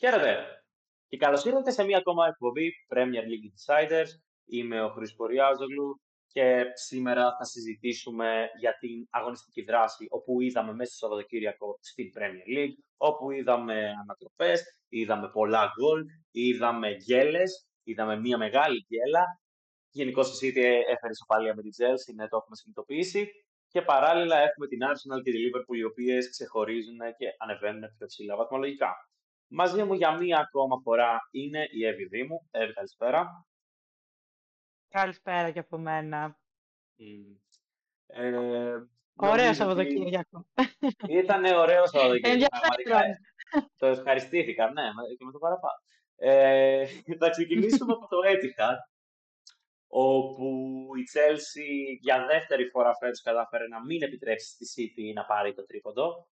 Χαίρετε και καλώς ήρθατε σε μία ακόμα εκπομπή Premier League Insiders. Είμαι ο Χρήστος Ποριάζογλου και σήμερα θα συζητήσουμε για την αγωνιστική δράση όπου είδαμε μέσα στο Σαββατοκύριακο στην Premier League, όπου είδαμε ανατροπές, είδαμε πολλά γκολ, είδαμε γκέλες, είδαμε μία μεγάλη γκέλα. Γενικώ η City έφερε ισοπαλία με την Chelsea, ναι, το έχουμε συνειδητοποιήσει. Και παράλληλα έχουμε την Arsenal και τη Liverpool, οι οποίες ξεχωρίζουν και ανεβαίνουν πιο ψηλά βαθμολογικά. Μαζί μου για μία ακόμα φορά είναι η Εύη Δήμου. Εύη, καλησπέρα. Καλησπέρα και από μένα. Ε, Ωραίο Σαββατοκύριακο. Ήταν ωραίο Σαββατοκύριακο. το ευχαριστήθηκα, ναι, και με το παραπάνω. Ε, θα ξεκινήσουμε από το Etihad, όπου η Chelsea για δεύτερη φορά φέτος κατάφερε να μην επιτρέψει στη City να πάρει το τρίποντο.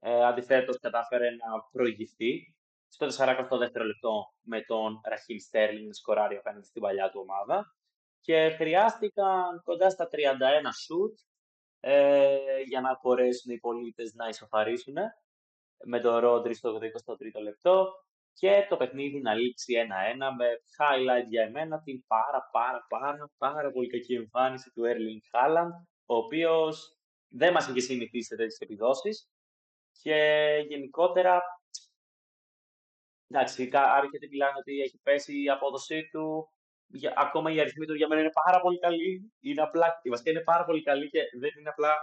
Ε, Αντιθέτως, κατάφερε να προηγηθεί στο 42ο λεπτό με τον Ραχίλ Στέρλινγκ να σκοράρει απέναντι στην παλιά του ομάδα. Και χρειάστηκαν κοντά στα 31 σουτ ε, για να μπορέσουν οι πολίτες να ισοφαρίσουν με τον Ρόντρι στο 23ο λεπτό και το παιχνίδι να λήξει 1-1 με highlight για εμένα την πάρα πάρα πάρα πάρα πολύ κακή εμφάνιση του Erling Haaland ο οποίος δεν μας είχε συνηθίσει σε τέτοιες επιδόσεις και γενικότερα, εντάξει, άρχεται μιλάνε ότι έχει πέσει η απόδοσή του. Για, ακόμα οι αριθμοί του για μένα είναι πάρα πολύ καλή. Είναι απλά, η βασικά είναι πάρα πολύ καλή και δεν είναι απλά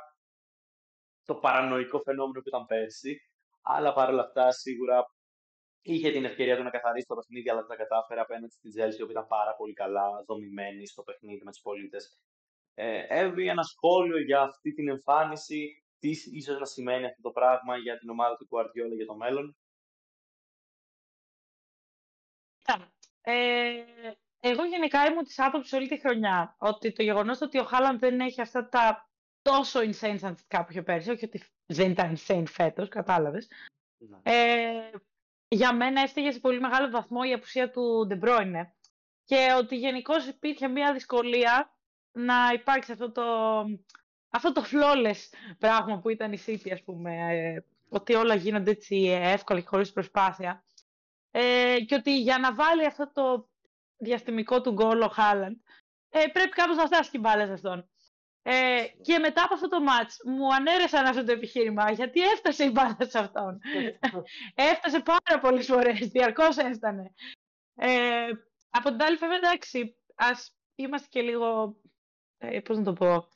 το παρανοϊκό φαινόμενο που ήταν πέρσι. Αλλά παρόλα αυτά, σίγουρα είχε την ευκαιρία του να καθαρίσει το παιχνίδι, αλλά δεν τα κατάφερε απέναντι στην Τζέλση, που ήταν πάρα πολύ καλά δομημένη στο παιχνίδι με τους πολίτες. Ε, έβγαινε ένα σχόλιο για αυτή την εμφάνιση τι ίσως να σημαίνει αυτό το πράγμα για την ομάδα του Guardiola για το μέλλον; Ε, εγώ γενικά ήμουν της άποψης όλη τη χρονιά ότι το γεγονός ότι ο Χάλαντ δεν έχει αυτά τα τόσο insane στατιστικά που είχε πέρσι, όχι ότι δεν ήταν insane φέτος, κατάλαβες. Ναι. Ε, για μένα έστειγε σε πολύ μεγάλο βαθμό η απουσία του De Bruyne και ότι γενικώς υπήρχε μια δυσκολία να υπάρξει αυτό το αυτό το flawless πράγμα που ήταν η City, ας πούμε, ε, ότι όλα γίνονται έτσι εύκολα και χωρίς προσπάθεια. Ε, και ότι για να βάλει αυτό το διαστημικό του γκολ ο Χάλαντ, ε, πρέπει κάπως να φτάσει την μπάλα σε αυτόν. Ε, και μετά από αυτό το μάτς μου ανέρεσαν αυτό το επιχείρημα γιατί έφτασε η μπάλα σε αυτόν. έφτασε πάρα πολλές φορές, διαρκώς έφτανε. Ε, από την άλλη βέβαια εντάξει, ας είμαστε και λίγο, ε, πώς να το πω,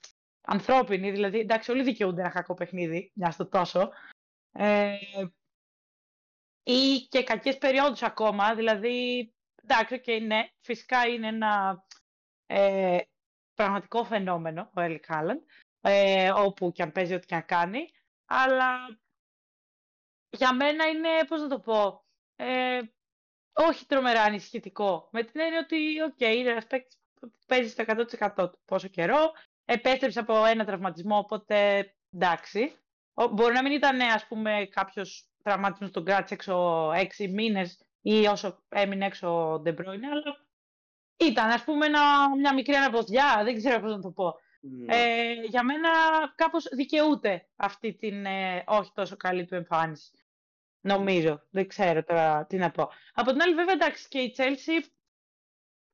ανθρώπινοι, δηλαδή εντάξει όλοι δικαιούνται ένα κακό παιχνίδι, μια στο τόσο, ε, ή και κακές περιόδους ακόμα, δηλαδή εντάξει και ναι, φυσικά είναι ένα ε, πραγματικό φαινόμενο ο Έλλη Χάλαντ, ε, όπου και αν παίζει ό,τι και αν κάνει, αλλά για μένα είναι, πώς να το πω, ε, όχι τρομερά ανησυχητικό. Με την έννοια ότι, οκ, okay, είναι ένας παίζει στο 100% του πόσο καιρό, επέστρεψε από ένα τραυματισμό, οπότε εντάξει. Μπορεί να μην ήταν, ας πούμε, κάποιος τραυματισμός τον κράτησε έξω έξι μήνες ή όσο έμεινε έξω ο De αλλά ήταν, ας πούμε, μια μικρή αναποδιά, δεν ξέρω πώς να το πω. Ναι. Ε, για μένα κάπως δικαιούται αυτή την ε, όχι τόσο καλή του εμφάνιση. Νομίζω. Δεν ξέρω τώρα τι να πω. Από την άλλη, βέβαια, εντάξει, και η Chelsea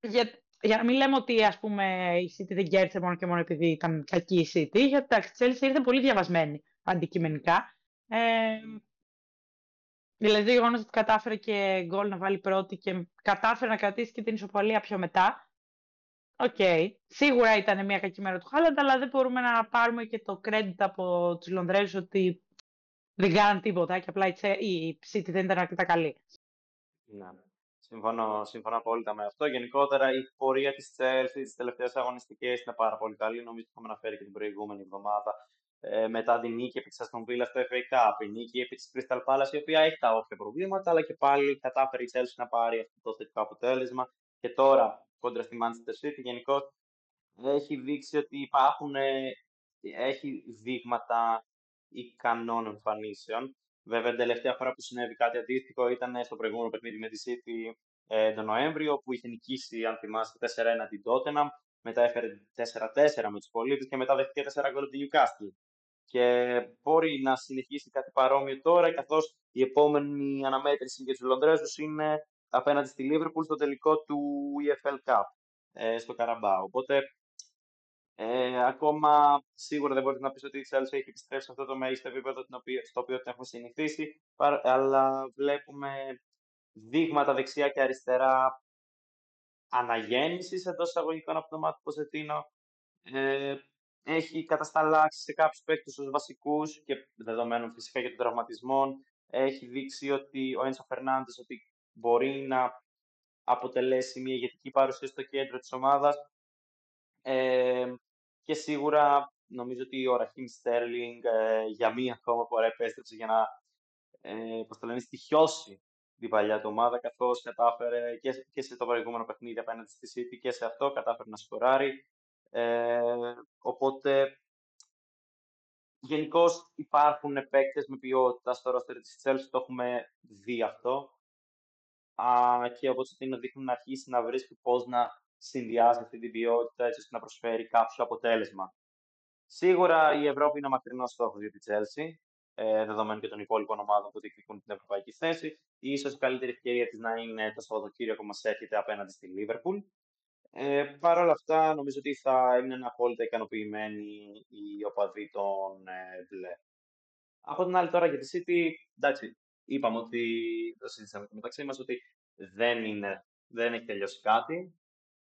για, για να μην λέμε ότι ας πούμε, η City δεν κέρδισε μόνο και μόνο επειδή ήταν κακή η City, γιατί η Chelsea ήρθε πολύ διαβασμένη αντικειμενικά. Ε, δηλαδή το γεγονός ότι κατάφερε και γκολ να βάλει πρώτη και κατάφερε να κρατήσει και την ισοπαλία πιο μετά. Οκ. Okay. Σίγουρα ήταν μια κακή μέρα του Χάλαντ, αλλά δεν μπορούμε να πάρουμε και το credit από τους Λονδρέζους ότι δεν κάναν τίποτα και απλά η City δεν ήταν αρκετά καλή. Ναι. Συμφωνώ, συμφωνώ απόλυτα με αυτό. Γενικότερα η πορεία της Chelsea τις τελευταίες αγωνιστικές είναι πάρα πολύ καλή. Νομίζω ότι είχαμε αναφέρει και την προηγούμενη εβδομάδα. Ε, μετά την νίκη επί της Aston Villa στο FA Cup, η νίκη επί της Crystal Palace, η οποία έχει τα όποια προβλήματα, αλλά και πάλι κατάφερε η Chelsea να πάρει αυτό το θετικό αποτέλεσμα. Και τώρα κόντρα στη Manchester City, γενικώς έχει δείξει ότι υπάρχουν ε, έχει δείγματα ικανών εμφανίσεων. Βέβαια, την τελευταία φορά που συνέβη κάτι αντίστοιχο ήταν στο προηγούμενο παιχνίδι με τη City ε, τον Νοέμβριο, που είχε νικήσει, αν θυμάστε, 4-1 την Tottenham. Μετά έφερε 4-4 με τους πολίτες και μετά δέχτηκε 4 γκολ την Newcastle. και μπορεί να συνεχίσει κάτι παρόμοιο τώρα, καθώς η επόμενη αναμέτρηση για τους Λονδρέζους είναι απέναντι στη Λίβερπουλ στο τελικό του EFL Cup ε, στο Καραμπάο. Οπότε ε, ακόμα σίγουρα δεν μπορεί να πει ότι η Chelsea έχει επιστρέψει σε αυτό το μέγιστο επίπεδο στο οποίο την έχουμε συνηθίσει, αλλά βλέπουμε δείγματα δεξιά και αριστερά αναγέννησης εντός εισαγωγικών από το μάτι Ποζετίνο. Ε, έχει κατασταλάξει σε κάποιους παίκτες ως βασικούς και δεδομένων φυσικά και των τραυματισμών. Έχει δείξει ότι ο Ένσο Φερνάντες ότι μπορεί να αποτελέσει μια ηγετική παρουσία στο κέντρο της ομάδας. Ε, και σίγουρα νομίζω ότι ο Ραχίμ Στέρλινγκ ε, για μία ακόμα φορά επέστρεψε για να ε, πώς το λένε, στοιχειώσει την παλιά του ομάδα, καθώς κατάφερε και, και σε το προηγούμενο παιχνίδι απέναντι στη City και σε αυτό κατάφερε να σκοράρει. Ε, οπότε, γενικώς υπάρχουν παίκτες με ποιότητα στο ρόστερ της Chelsea, το έχουμε δει αυτό. Α, και όπως είναι δείχνει να αρχίσει να βρίσκει πώς να συνδυάζει αυτή την ποιότητα έτσι ώστε να προσφέρει κάποιο αποτέλεσμα. Σίγουρα η Ευρώπη είναι ο μακρινός στόχος για τη Chelsea, ε, δεδομένου και των υπόλοιπων ομάδων που διεκδικούν την ευρωπαϊκή θέση. Ίσως η καλύτερη ευκαιρία της να είναι το Σαββατοκύριακο που μας έρχεται απέναντι στη Λίβερπουλ. Ε, Παρ' όλα αυτά, νομίζω ότι θα είναι απόλυτα ικανοποιημένοι οι οπαδοί των ε, Μπλε. Από την άλλη, τώρα για τη City, εντάξει, είπαμε ότι το συζήτησαμε μεταξύ μας ότι δεν, είναι, δεν έχει τελειώσει κάτι.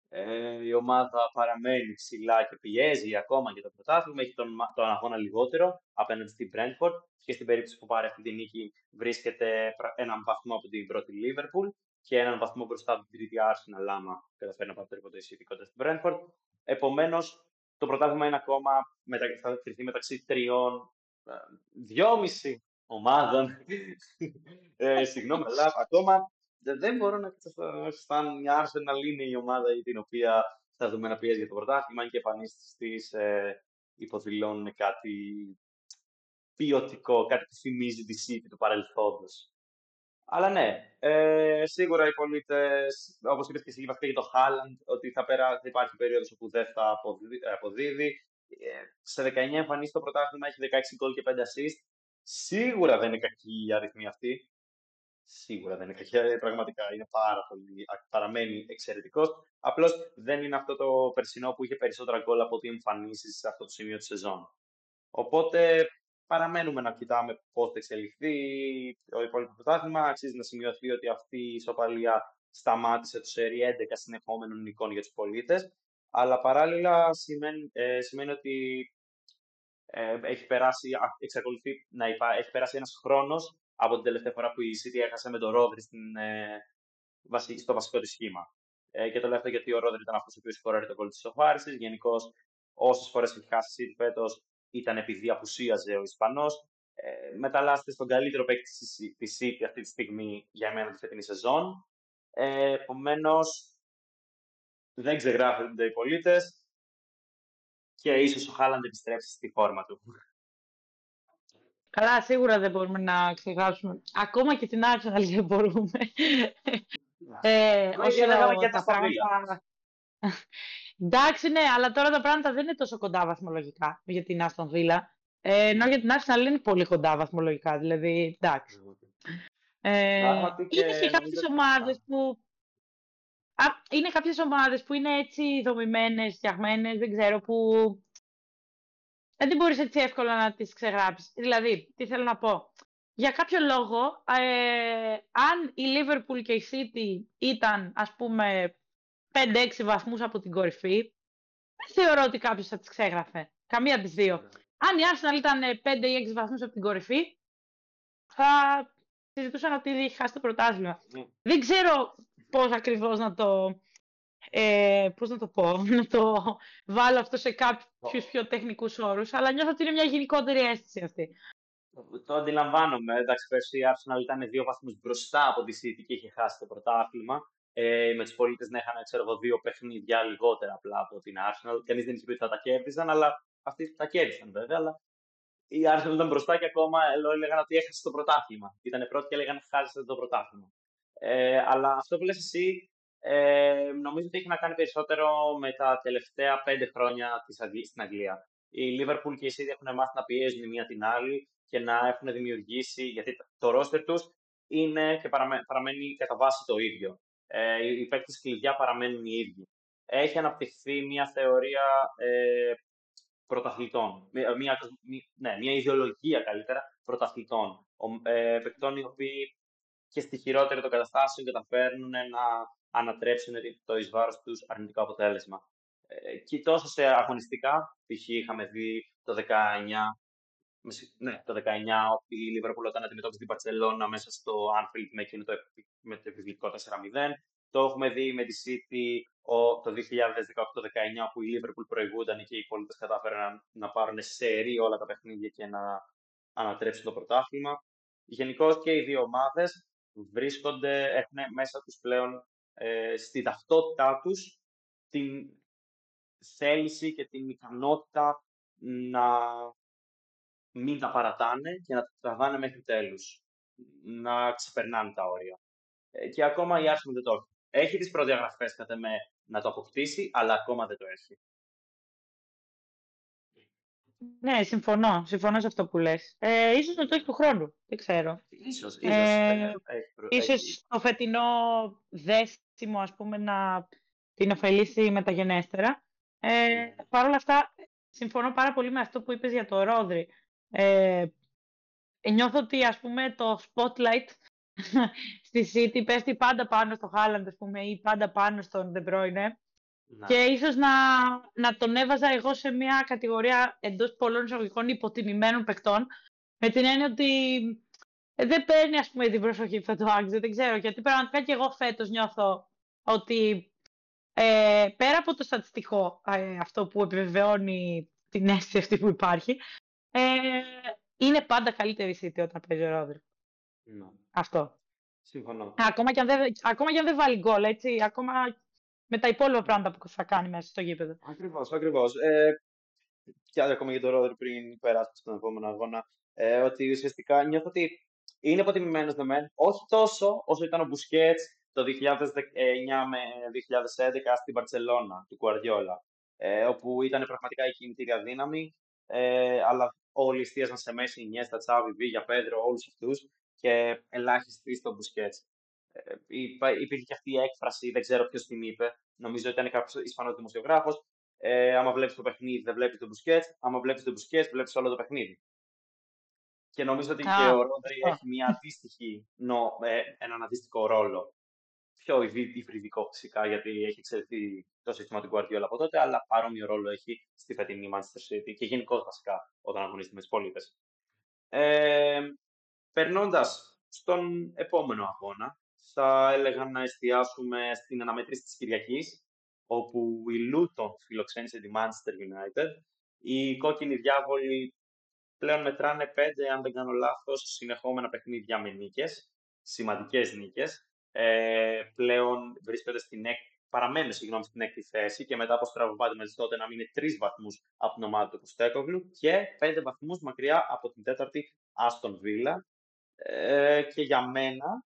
Ε, η ομάδα παραμένει ψηλά και πιέζει ακόμα και το πρωτάθλημα. Έχει τον, τον αγώνα λιγότερο απέναντι στην Brentford και στην περίπτωση που πάρει αυτή τη νίκη βρίσκεται έναν βαθμό από την πρώτη Liverpool και έναν βαθμό μπροστά από την τρίτη Arsenal άμα καταφέρει να πάρει το ρεποτέ κοντά στην Brentford. Επομένως, το πρωτάθλημα είναι ακόμα μετα... θα κρυφτεί μεταξύ τριών, ε, δυόμιση ομάδων. ε, συγγνώμη, αλλά ακόμα δεν μπορώ να σαν η Arsenal είναι η ομάδα για την οποία θα δούμε να πιέζει για το πρωτάθλημα και εμφανίσεις της ε, υποδηλώνουν κάτι ποιοτικό, κάτι που θυμίζει τη City του παρελθόντος. Αλλά ναι, ε, σίγουρα οι πολίτες, όπως είπες και εσύ, είπατε για το Χάλαντ, ότι θα, πέρα, θα υπάρχει περίοδος όπου δεν θα αποδίδει. Ε, σε 19 εμφανίσεις το πρωτάθλημα έχει 16 γκολ και 5 assist. Σίγουρα δεν είναι κακή η αριθμή αυτή. Σίγουρα δεν είναι κακή, ε, πραγματικά είναι πάρα πολύ, παραμένει εξαιρετικός. Απλώς δεν είναι αυτό το περσινό που είχε περισσότερα γκολ από ό,τι εμφανίσεις σε αυτό το σημείο της σεζόν. Οπότε παραμένουμε να κοιτάμε πώς θα εξελιχθεί το υπόλοιπο πρωτάθλημα. Αξίζει να σημειωθεί ότι αυτή η ισοπαλία σταμάτησε το σερί 11 συνεχόμενων νικών για τους πολίτες. Αλλά παράλληλα σημαίνει, ε, σημαίνει ότι ε, έχει περάσει, εξακολουθεί να υπά, έχει περάσει ένας χρόνος από την τελευταία φορά που η City έχασε με τον Ρόδρυ στην, ε, στο βασικό της σχήμα. Ε, και το λέω αυτό γιατί ο Ρόδρυ ήταν αυτός ο οποίος σκοράρει το κόλπο της Σοφάριση. Γενικώς, όσες φορές έχει χάσει η City φέτος ήταν επειδή απουσίαζε ο Ισπανός. Ε, μεταλλάσσεται στον καλύτερο παίκτη της City αυτή τη στιγμή για μένα τη φετινή σεζόν. Ε, Επομένως, δεν ξεγράφονται οι πολίτες και ίσως ο Χάλαντ επιστρέψει στη φόρμα του. Καλά, σίγουρα δεν μπορούμε να ξεχάσουμε. Ακόμα και την Arsenal δεν μπορούμε. ε, όσο και τα πράγματα... Εντάξει, ναι, αλλά τώρα τα πράγματα δεν είναι τόσο κοντά βαθμολογικά για την Aston Villa. Ε, ενώ για την Arsenal είναι πολύ κοντά βαθμολογικά, δηλαδή, εντάξει. Ε, είναι και κάποιες ομάδες που... Α, είναι κάποιες ομάδες που είναι έτσι δομημένες, φτιαγμένες, δεν ξέρω, που δεν μπορείς έτσι εύκολα να τις ξεγράψεις. Δηλαδή, τι θέλω να πω. Για κάποιο λόγο, ε, αν η Liverpool και η City ήταν, ας πούμε, 5-6 βαθμούς από την κορυφή, δεν θεωρώ ότι κάποιος θα τις ξέγραφε. Καμία από τις δύο. Ναι. Αν η Arsenal ήταν 5 ή 6 βαθμούς από την κορυφή, θα συζητούσαν ότι έχει χάσει το πρωτάθλημα. Ναι. Δεν ξέρω πώς ακριβώς να το ε, πώς να το πω, να το βάλω αυτό σε κάποιους πιο τεχνικούς όρους, αλλά νιώθω ότι είναι μια γενικότερη αίσθηση αυτή. Το αντιλαμβάνομαι. Εντάξει, πέρσι η Arsenal ήταν δύο βαθμούς μπροστά από τη City και είχε χάσει το πρωτάθλημα. Ε, με τους πολίτες να είχαν ξέρω, δύο παιχνίδια λιγότερα απλά από την Arsenal. Κανείς δεν είχε πει ότι θα τα κέρδισαν, αλλά αυτοί τα κέρδισαν βέβαια. Αλλά η Arsenal ήταν μπροστά και ακόμα έλεγαν ότι έχασε το πρωτάθλημα. Ήταν πρώτη και έλεγαν ότι χάσει το πρωτάθλημα. Ε, αλλά αυτό που λες εσύ ε, νομίζω ότι έχει να κάνει περισσότερο με τα τελευταία πέντε χρόνια της στην Αγγλία. η Liverpool και η City έχουν μάθει να πιέζουν η μία την άλλη και να έχουν δημιουργήσει, γιατί το ρόστερ τους είναι και παραμένει κατά βάση το ίδιο. Ε, οι παίκτες κλειδιά παραμένουν οι ίδιοι. Έχει αναπτυχθεί μια θεωρία ε, πρωταθλητών. Μια, μια, ναι, μια ιδεολογία καλύτερα πρωταθλητών. Ε, παικτών οι οποίοι και στη χειρότερη των καταστάσεων καταφέρνουν να ανατρέψουν το εις βάρος τους αρνητικό αποτέλεσμα. Ε, και τόσο σε αγωνιστικά, π.χ. είχαμε δει το 19, ναι, το 19 η Liverpool όταν αντιμετώπισε την Παρσελόνα μέσα στο Anfield με εκείνο το, με το επιβλητικό 4-0. Το έχουμε δει με τη City ο, το 2018-19 που η Liverpool προηγούνταν και οι πολίτες κατάφεραν να, πάρουν σε όλα τα παιχνίδια και να ανατρέψουν το πρωτάθλημα. Γενικώς και οι δύο ομάδες βρίσκονται, έχουν μέσα τους πλέον ε, στη ταυτότητά τους την θέληση και την ικανότητα να μην τα παρατάνε και να τα τραβάνε μέχρι τέλους. Να ξεπερνάνε τα όρια. Ε, και ακόμα η Arsenal δεν το έχει. Έχει τις προδιαγραφές κατά με να το αποκτήσει, αλλά ακόμα δεν το έχει. Ναι, συμφωνώ. Συμφωνώ σε αυτό που λες. Ε, ίσως να το έχεις του χρόνου. Δεν ξέρω. Ίσως. Ίσως, ε, ίσως το φετινό δέσιμο, ας πούμε, να την ωφελήσει μεταγενέστερα. Ε, ναι. Παρ' όλα αυτά, συμφωνώ πάρα πολύ με αυτό που είπες για το Ρόδρυ. Ε, νιώθω ότι, ας πούμε, το spotlight στη City πέφτει πάντα πάνω στο Χάλαντ, ας πούμε, ή πάντα πάνω στον De Bruyne. Και ίσως να, να τον έβαζα εγώ σε μια κατηγορία εντός πολλών εισαγωγικών υποτιμημένων παικτών, με την έννοια ότι ε, δεν παίρνει ας πούμε την προσοχή που θα το άξιζε, δεν ξέρω, γιατί πραγματικά και εγώ φέτος νιώθω ότι ε, πέρα από το στατιστικό ε, αυτό που επιβεβαιώνει την αίσθηση αυτή που υπάρχει, ε, είναι πάντα καλύτερη η City όταν παίζει ο Ρόδρυ. Ναι. Αυτό. Συμφωνώ. Ακόμα και, αν δεν, ακόμα και αν δεν βάλει γκολ, έτσι, ακόμα με τα υπόλοιπα πράγματα που θα κάνει μέσα στο γήπεδο. Ακριβώς, ακριβώς. Ε, και άλλο ακόμα για το Ρόδρυ πριν περάσουμε στον επόμενο αγώνα, ε, ότι ουσιαστικά νιώθω ότι είναι αποτιμημένος με μεν, όχι τόσο όσο ήταν ο Μπουσκέτς το 2009 με 2011 στην Παρσελώνα του Κουαριόλα, ε, όπου ήταν πραγματικά η κινητήρια δύναμη, ε, αλλά όλοι εστίαζαν σε μέση, Νιέστα, Τσάβη, Βίγια, Πέντρο, όλους αυτούς και ελάχιστοι στο Μπουσκέτς. Ε, υπήρχε και αυτή η έκφραση, δεν ξέρω ποιος την είπε. Νομίζω ότι ήταν κάποιος Ισπανός δημοσιογράφος. Ε, άμα βλέπεις το παιχνίδι, δεν βλέπεις τον Μπουσκέτ. Άμα βλέπεις τον Μπουσκέτ, βλέπεις όλο το παιχνίδι. Και νομίζω ότι και ο Ρόντρι έχει μια αντίστοιχη, νο, ε, έναν αντίστοιχο ρόλο. Πιο υβριδικό φυσικά, γιατί έχει εξελιχθεί το σύστημα του Guardiola από τότε, αλλά παρόμοιο ρόλο έχει στη φετινή Manchester City και γενικώς βασικά όταν αγωνίζεται με τις πολίτες. Ε, Περνώντας στον επόμενο αγώνα, θα έλεγα να εστιάσουμε στην αναμέτρηση της Κυριακής, όπου η Luton φιλοξένησε τη Manchester United. Οι κόκκινοι διάβολοι πλέον μετράνε πέντε, αν δεν κάνω λάθος, συνεχόμενα παιχνίδια με νίκες, σημαντικές νίκες. Ε, πλέον βρίσκονται στην εκ, παραμένουν συγγνώμη, στην έκτη θέση και μετά από στραβοπάτι με τότε να μείνει τρεις βαθμούς από την ομάδα του Κουστέκογλου και πέντε βαθμούς μακριά από την τέταρτη Άστον Βίλα. Ε, και για μένα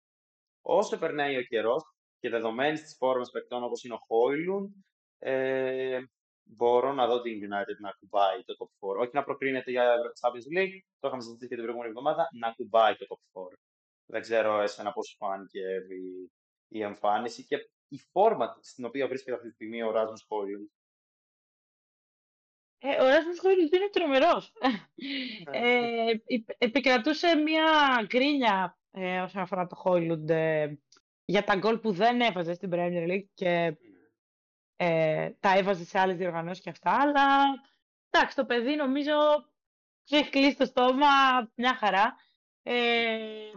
όσο περνάει ο καιρός και δεδομένης της φόρμας παικτών όπως είναι ο Χόιλουν, ε, μπορώ να δω την United να κουμπάει το top 4. Όχι να προκρίνεται για Champions League, το είχαμε συζητήσει και την προηγούμενη εβδομάδα, να κουμπάει το top 4. Δεν ξέρω εσένα πώς φάνηκε η, η εμφάνιση και η φόρμα στην οποία βρίσκεται αυτή τη στιγμή ο Ράσμου Χόιλουν. Ε, ο Ράσμους Χόιλουντ είναι τρομερός. Ναι. ε, επικρατούσε μια γκρίνια ε, όσον αφορά το Χόιλουντ ε, για τα γκολ που δεν έβαζε στην Premier League και ε, τα έβαζε σε άλλες διοργανώσεις και αυτά, αλλά εντάξει, το παιδί νομίζω έχει κλείσει το στόμα μια χαρά. Ε,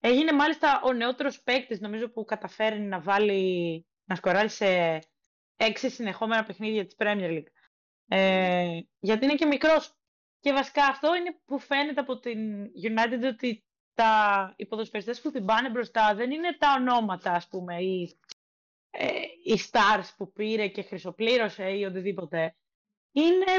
έγινε μάλιστα ο νεότερος παίκτης νομίζω που καταφέρει να βάλει, να σκοράρει σε έξι συνεχόμενα παιχνίδια της Premier League. Ε, γιατί είναι και μικρός. Και βασικά αυτό είναι που φαίνεται από την United ότι τα, οι ποδοσφαιριστές που την πάνε μπροστά δεν είναι τα ονόματα, ας πούμε, οι, ε, οι stars που πήρε και χρυσοπλήρωσε ή οτιδήποτε. Είναι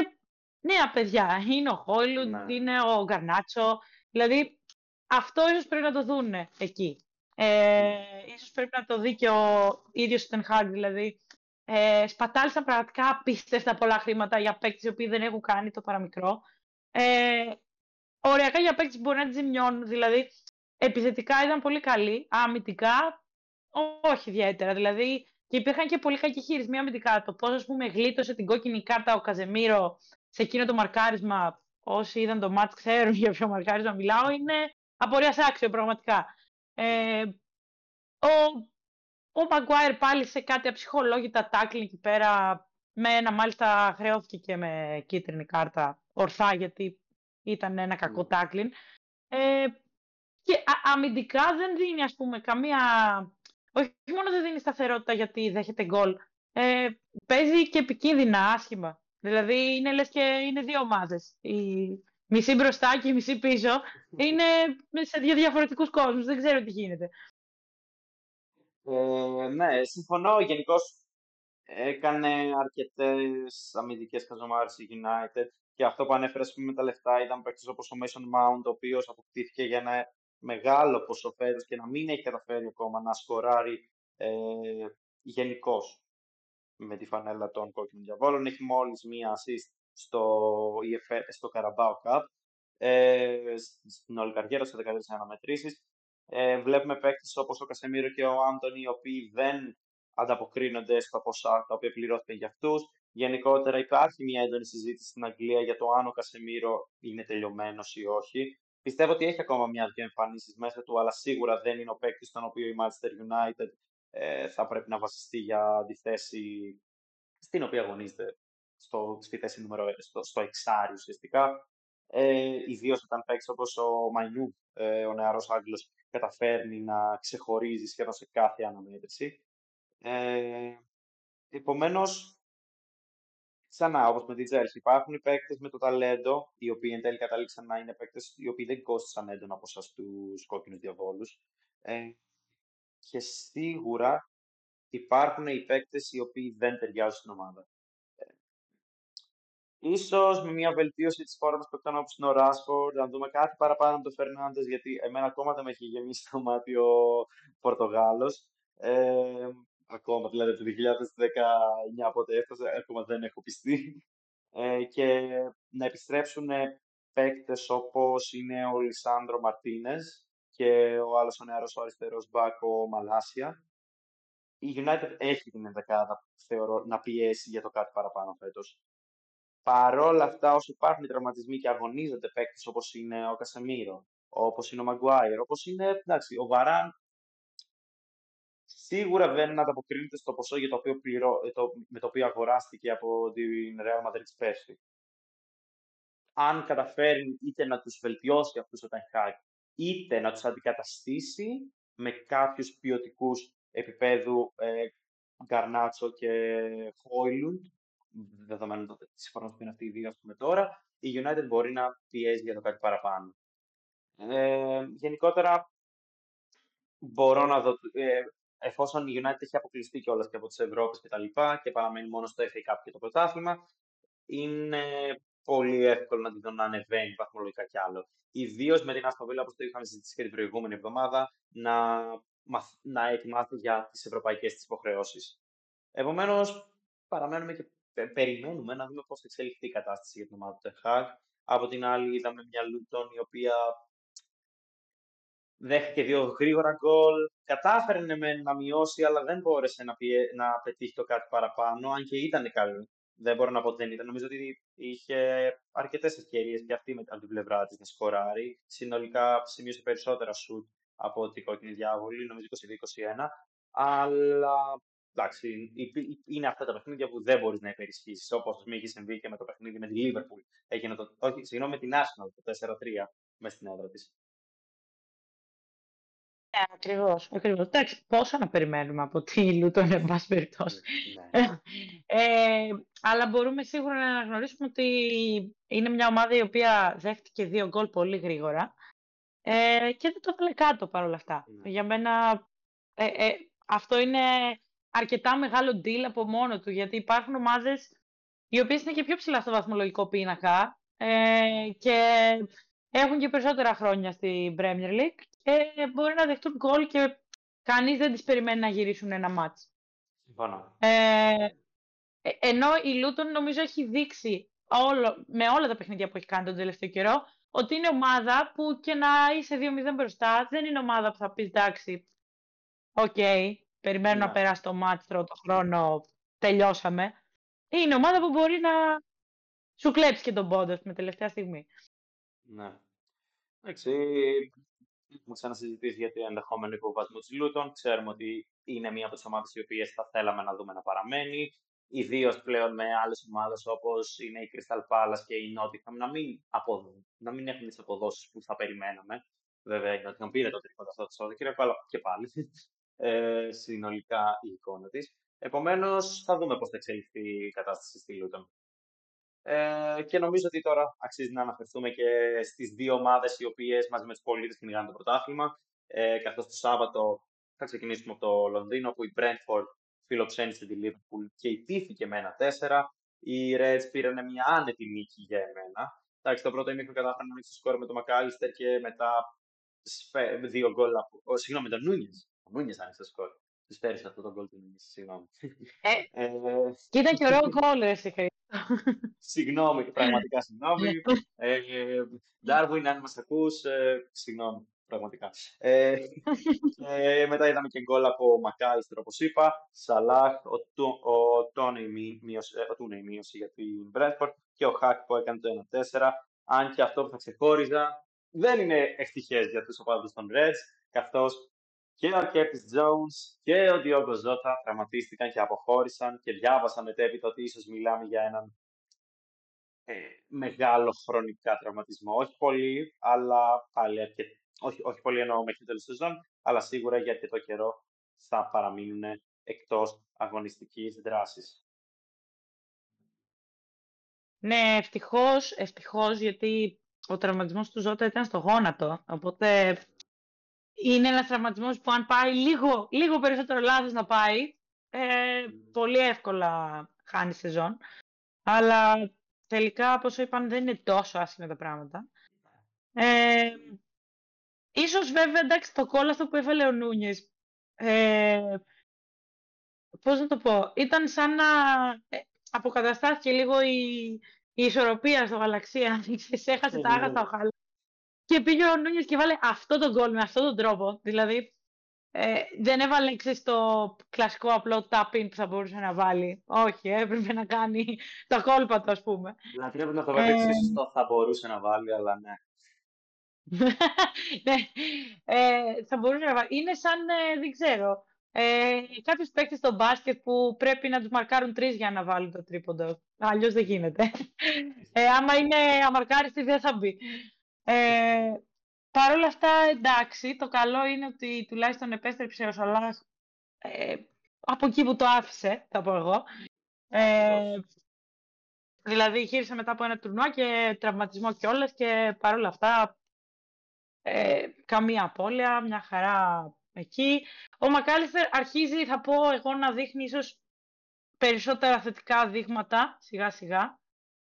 νέα παιδιά. Είναι ο Χόιλουντ, ναι. είναι ο Γκαρνάτσο. Δηλαδή, αυτό ίσως πρέπει να το δουν εκεί. Ε, ίσως πρέπει να το δει και ο ίδιος ο Τενχάκ, δηλαδή Ε, σπατάλησαν πραγματικά απίστευτα πολλά χρήματα για παίκτες οι οποίοι δεν έχουν κάνει το παραμικρό. Ε, οριακά για παίκτες που μπορεί να τις ζημιώνουν. Δηλαδή, επιθετικά ήταν πολύ καλή. Αμυντικά, όχι ιδιαίτερα. Δηλαδή, και υπήρχαν και πολύ κακοί χειρισμοί αμυντικά. Το πώς, ας πούμε, γλίτωσε την κόκκινη κάρτα ο Καζεμίρο σε εκείνο το μαρκάρισμα. Όσοι είδαν το μάτς ξέρουν για ποιο μαρκάρισμα μιλάω. Είναι απορίας άξιο, πραγματικά. Ε, ο ο Μαγκουάιρ πάλι σε κάτι αψυχολόγητα τάκλινγκ εκεί πέρα. Με ένα μάλιστα χρεώθηκε και με κίτρινη κάρτα ορθά γιατί ήταν ένα κακό τάκλιν. Ε, και α, αμυντικά δεν δίνει ας πούμε καμία... Όχι μόνο δεν δίνει σταθερότητα γιατί δέχεται γκολ. Ε, παίζει και επικίνδυνα, άσχημα. Δηλαδή είναι λες και είναι δύο ομάδες. Η μισή μπροστά και η μισή πίσω. Είναι σε δύο διαφορετικούς κόσμους. Δεν ξέρω τι γίνεται. Ε, ναι, συμφωνώ. Γενικώς έκανε αρκετές αμυντικές καζομάρε η United και αυτό που ανέφερες με τα λεφτά ήταν παίκτη όπως ο Mason Mount, ο οποίος αποκτήθηκε για ένα μεγάλο ποσό και να μην έχει καταφέρει ακόμα να σκοράρει ε, γενικώς με τη φανέλα των κόκκινων διαβόλων. Έχει μόλις μία assist στο, EFL, στο Carabao Cup. Ε, στην όλη καριέρα, σε 13 αναμετρήσεις. Ε, βλέπουμε παίκτες όπως ο Κασεμίρο και ο Άντωνη, οι οποίοι δεν ανταποκρίνονται στα ποσά τα οποία πληρώθηκαν για αυτούς. Γενικότερα υπάρχει μια έντονη συζήτηση στην Αγγλία για το αν ο Κασεμίρο είναι τελειωμένος ή όχι. Πιστεύω ότι έχει ακόμα μια-δυο εμφανίσεις μέσα του, αλλά σίγουρα δεν είναι ο παίκτης στον οποίο η Manchester United ε, θα πρέπει να βασιστεί για τη θέση στην οποία αγωνίζεται στο, στη θέση νούμερο, στο, στο εξάρι ουσιαστικά. Ε, Ιδίως όταν παίξεις όπως ο Μαϊνού, ε, ο νεαρός Άγγλος, καταφέρνει να ξεχωρίζει σχεδόν σε κάθε αναμέτρηση. Ε, Επομένως, ξανά όπως με την Τζέλση, υπάρχουν οι παίκτες με το ταλέντο, οι οποίοι εν τέλει κατάληξαν να είναι παίκτες οι οποίοι δεν κόστησαν έντονα από εσά τους κόκκινους διαβόλους. Ε, και σίγουρα υπάρχουν οι παίκτες οι οποίοι δεν ταιριάζουν στην ομάδα. Ίσως με μια βελτίωση της φόρμας που έκανε όπως είναι ο Ράσφορντ, να δούμε κάτι παραπάνω από τον Φερνάντε, γιατί εμένα ακόμα δεν με έχει γεμίσει το μάτι ο Πορτογάλος. Ε, ακόμα, δηλαδή το 2019 πότε έφτασε, ακόμα δεν έχω πιστεί. Ε, και να επιστρέψουν παίκτες όπως είναι ο Λισάνδρο Μαρτίνες και ο άλλος ο νεαρός ο αριστερός μπακ, ο Μαλάσια. Η United έχει την ενδεκάδα, θεωρώ, να πιέσει για το κάτι παραπάνω φέτος. Παρόλα αυτά, όσο υπάρχουν οι τραυματισμοί και αγωνίζονται παίκτες όπως είναι ο Κασεμίρο, όπως είναι ο Μαγκουάιρ, όπως είναι εντάξει, ο Βαράν, σίγουρα δεν ανταποκρίνεται στο ποσό για το οποίο πληρώ, ε, το, με το οποίο αγοράστηκε από την Real Madrid πέρσι. Αν καταφέρει είτε να τους βελτιώσει αυτούς όταν Hag, είτε να τους αντικαταστήσει με κάποιους ποιοτικούς επίπεδου ε, Γκαρνάτσο και Χόιλουντ, δεδομένου τη συμφωνία που είναι αυτή οι δύο πούμε, τώρα, η United μπορεί να πιέζει για το κάτι παραπάνω. Ε, γενικότερα, μπορώ να δω, ε, εφόσον η United έχει αποκλειστεί κιόλας και από τις Ευρώπες και τα λοιπά και παραμένει μόνο στο FA Cup και το πρωτάθλημα, είναι πολύ εύκολο να την δω να ανεβαίνει βαθμολογικά κι άλλο. Ιδίως με την Αστοβίλα, όπως το είχαμε συζητήσει και την προηγούμενη εβδομάδα, να, να ετοιμάσει για τις ευρωπαϊκές της υποχρεώσεις. Επομένως, παραμένουμε και περιμένουμε να δούμε πώς θα εξελιχθεί η κατάσταση για την ομάδα του Τεχάκ. Από την άλλη, είδαμε μια Λούτον η οποία δέχτηκε δύο γρήγορα γκολ. Κατάφερε να μειώσει, αλλά δεν μπόρεσε να, πιε... να πετύχει το κάτι παραπάνω, αν και ήταν καλή. Δεν μπορώ να πω ότι δεν ήταν. Νομίζω ότι είχε αρκετές ευκαιρίες και αυτή με την πλευρά της να σκοράρει. Συνολικά σημείωσε περισσότερα σουτ από την κόκκινη διάβολη, νομίζω 22-21. Αλλά εντάξει, είναι αυτά τα παιχνίδια που δεν μπορείς να υπερισχύσεις. Όπως με είχε συμβεί και με το παιχνίδι με τη Λίβερπουλ. Έγινε το, όχι, συγγνώμη, με την Arsenal το 4-3 μέσα στην έδρα της. Ναι, ακριβώς. Ακριβώς. Εντάξει, πόσα να περιμένουμε από τη Λούτον, εν πάση περιπτώσει. Ναι, ναι. ε, αλλά μπορούμε σίγουρα να αναγνωρίσουμε ότι είναι μια ομάδα η οποία δέχτηκε δύο γκολ πολύ γρήγορα ε, και δεν το ήθελε κάτω παρόλα αυτά. Ναι. Για μένα ε, ε, αυτό είναι αρκετά μεγάλο deal από μόνο του, γιατί υπάρχουν ομάδες οι οποίες είναι και πιο ψηλά στο βαθμολογικό πίνακα ε, και έχουν και περισσότερα χρόνια στην Premier League και μπορεί να δεχτούν γκολ και κανείς δεν τις περιμένει να γυρίσουν ένα ματς. Συμφωνώ. Ε, ε, ενώ η Λούτον νομίζω έχει δείξει όλο, με όλα τα παιχνίδια που έχει κάνει τον τελευταίο καιρό ότι είναι ομάδα που και να είσαι 2-0 μπροστά δεν είναι ομάδα που θα πεις εντάξει, οκ, okay, περιμένω να ναι. περάσει το ματς, το χρόνο, τελειώσαμε. Είναι ομάδα που μπορεί να σου κλέψει και τον πόντο με τελευταία στιγμή. Ναι. Εντάξει, έχουμε ξανασυζητήσει για το ενδεχόμενο υποβασμό της Λούτων. Ξέρουμε ότι είναι μία από τις ομάδες οι οποίες θα θέλαμε να δούμε να παραμένει. Ιδίως πλέον με άλλες ομάδες όπως είναι η Crystal Palace και η Nottingham να μην, αποδ... να μην έχουν τις αποδόσεις που θα περιμέναμε. Βέβαια, η Nottingham πήρε το τρίποντο αυτό το Σαββατοκύριακο, αλλά και πάλι ε, συνολικά η εικόνα της. Επομένως, θα δούμε πώς θα εξελιχθεί η κατάσταση στη Λούτων. Ε, και νομίζω ότι τώρα αξίζει να αναφερθούμε και στις δύο ομάδες οι οποίες μαζί με τους πολίτες κυνηγάνε το πρωτάθλημα. Ε, Καθώς το Σάββατο θα ξεκινήσουμε από το Λονδίνο που η Brentford φιλοξένησε τη Liverpool και ιτήθηκε με ένα 4. Οι Reds πήραν μια άνετη νίκη για εμένα. Εντάξει, το πρώτο ημίχρονο κατάφεραν να ανοίξουν σκόρ με τον Μακάλιστερ και μετά δύο γκολ από. Συγγνώμη, με τον Νούνιες. Ο Νούνιες άνοιξε το σκόρ. Της πέρυσι αυτό το γκολ του Νούνιες, συγγνώμη. Ε, ε, και ήταν και ωραίο γκολ, εσύ Συγγνώμη, πραγματικά συγγνώμη. Ντάρβιν, αν μας ακούς, συγγνώμη πραγματικά. Ε, και μετά είδαμε και γκολ από Μακάλιστερ, όπως είπα. Σαλάχ, ο, ο Τόνι ε, μείωση για την Μπρέντφορντ και ο Χακ που έκανε το 1-4. Αν και αυτό που θα ξεχώριζα δεν είναι ευτυχές για τους οπαδούς των Reds, καθώς και ο Curtis Jones και ο Ντιόγκο Ζότα τραυματίστηκαν και αποχώρησαν και διάβασαν μετέπειτα ότι ίσως μιλάμε για έναν ε, μεγάλο χρονικά τραυματισμό. Όχι πολύ, αλλά πάλι αρκετά όχι, όχι πολύ εννοώ μέχρι το τέλος σεζόν, αλλά σίγουρα για αρκετό καιρό θα παραμείνουν εκτός αγωνιστικής δράσης. Ναι, ευτυχώς, ευτυχώς, γιατί ο τραυματισμός του Ζώτα ήταν στο γόνατο, οπότε είναι ένας τραυματισμός που αν πάει λίγο, λίγο περισσότερο λάθος να πάει, ε, πολύ εύκολα χάνει σεζόν. Αλλά τελικά, όπως είπαν, δεν είναι τόσο άσχημα τα πράγματα. Ε, Ίσως βέβαια, εντάξει, το κόλλαστο που έβαλε ο Νούνιες, ε, πώς να το πω, ήταν σαν να ε, αποκαταστάθηκε λίγο η, η ισορροπία στο γαλαξία, έχασε τα άγαστα ο Χάλα. Και πήγε ο Νούνιες και βάλε αυτό το γκολ με αυτόν τον τρόπο. Δηλαδή, ε, δεν έβαλε ξέρεις, το κλασικό απλό tapping που θα μπορούσε να βάλει. Όχι, έπρεπε να κάνει το κόλπα του, ας πούμε. Δηλαδή, πρέπει να το βάλει ε, θα μπορούσε να βάλει, αλλά ναι. ναι, ε, θα μπορούσε να Είναι σαν, ε, δεν ξέρω, ε, κάποιους παίκτες στο μπάσκετ που πρέπει να τους μαρκάρουν τρεις για να βάλουν το τρίποντο. Αλλιώς δεν γίνεται. Ε, άμα είναι αμαρκάριστη, δεν θα μπει. Ε, Παρ' όλα αυτά, εντάξει, το καλό είναι ότι τουλάχιστον επέστρεψε ο Σαλάχ ε, από εκεί που το άφησε, θα πω εγώ. Ε, δηλαδή, γύρισε μετά από ένα τουρνουά και τραυματισμό κιόλας και παρόλα αυτά ε, καμία απώλεια, μια χαρά εκεί. Ο Μακάλιστερ αρχίζει, θα πω εγώ, να δείχνει ίσως περισσότερα θετικά δείγματα, σιγά σιγά.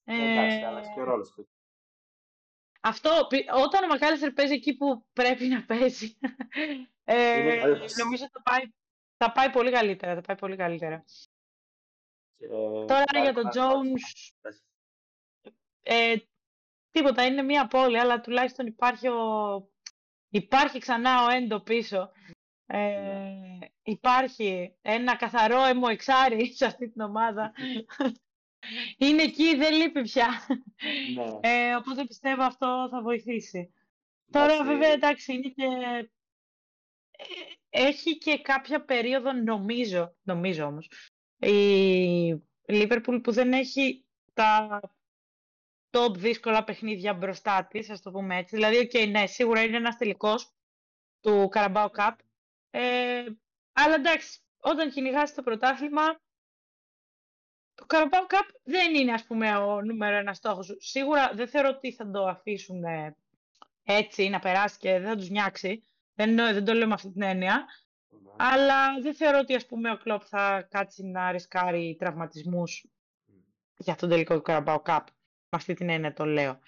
Εντάξει, ε, άλλαξε και ο ρόλος του. Αυτό, όταν ο Μακάλιστερ παίζει εκεί που πρέπει να παίζει, ε, νομίζω θα πάει, θα πάει πολύ καλύτερα. Θα πάει πολύ καλύτερα. Και... Τώρα για τον Jones, ε, τίποτα, είναι μία πόλη, αλλά τουλάχιστον υπάρχει, ο... υπάρχει ξανά ο Έντο πίσω. Ε, ναι. Υπάρχει ένα καθαρό εξάρι σε αυτή την ομάδα. είναι εκεί, δεν λείπει πια. Ναι. Ε, οπότε πιστεύω αυτό θα βοηθήσει. Τώρα βέβαια εντάξει είναι και... Ε, έχει και κάποια περίοδο νομίζω, νομίζω όμως, η Λίβερπουλ που δεν έχει τα top δύσκολα παιχνίδια μπροστά της, ας το πούμε έτσι. Δηλαδή, okay, ναι, σίγουρα είναι ένας τελικός του Carabao Cup. Ε, αλλά εντάξει, όταν κυνηγάς το πρωτάθλημα, το Carabao Cup δεν είναι, ας πούμε, ο νούμερο ένας στόχος σου. Σίγουρα δεν θεωρώ ότι θα το αφήσουν ε, έτσι να περάσει και δεν θα τους νιάξει. Δεν, δεν το λέω με αυτή την έννοια. Αλλά δεν θεωρώ ότι ας πούμε, ο Κλόπ θα κάτσει να ρισκάρει τραυματισμούς για τον τελικό του Carabao Cup αυτή την έννοια το λέω.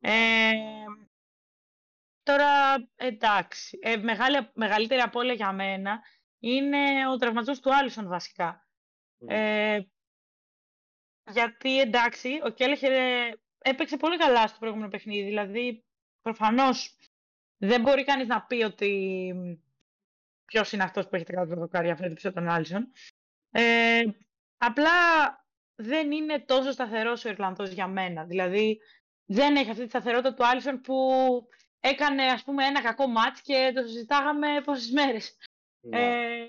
Ε, τώρα, εντάξει, ε, μεγάλη, μεγαλύτερη απώλεια για μένα είναι ο τραυματισμός του Άλισον βασικά. Ε, γιατί εντάξει, ο Κέλεχερ έπαιξε πολύ καλά στο προηγούμενο παιχνίδι. Δηλαδή, προφανώς δεν μπορεί κανείς να πει ότι ποιος είναι αυτός που έχει τα κάτω δοκάρια φέτος τον Άλισον. Ε, απλά δεν είναι τόσο σταθερός ο Ιρλανδός για μένα. Δηλαδή, δεν έχει αυτή τη σταθερότητα του Άλισον που έκανε ας πούμε ένα κακό ματς και το συζητάγαμε πόσες μέρες. Ναι. Ε,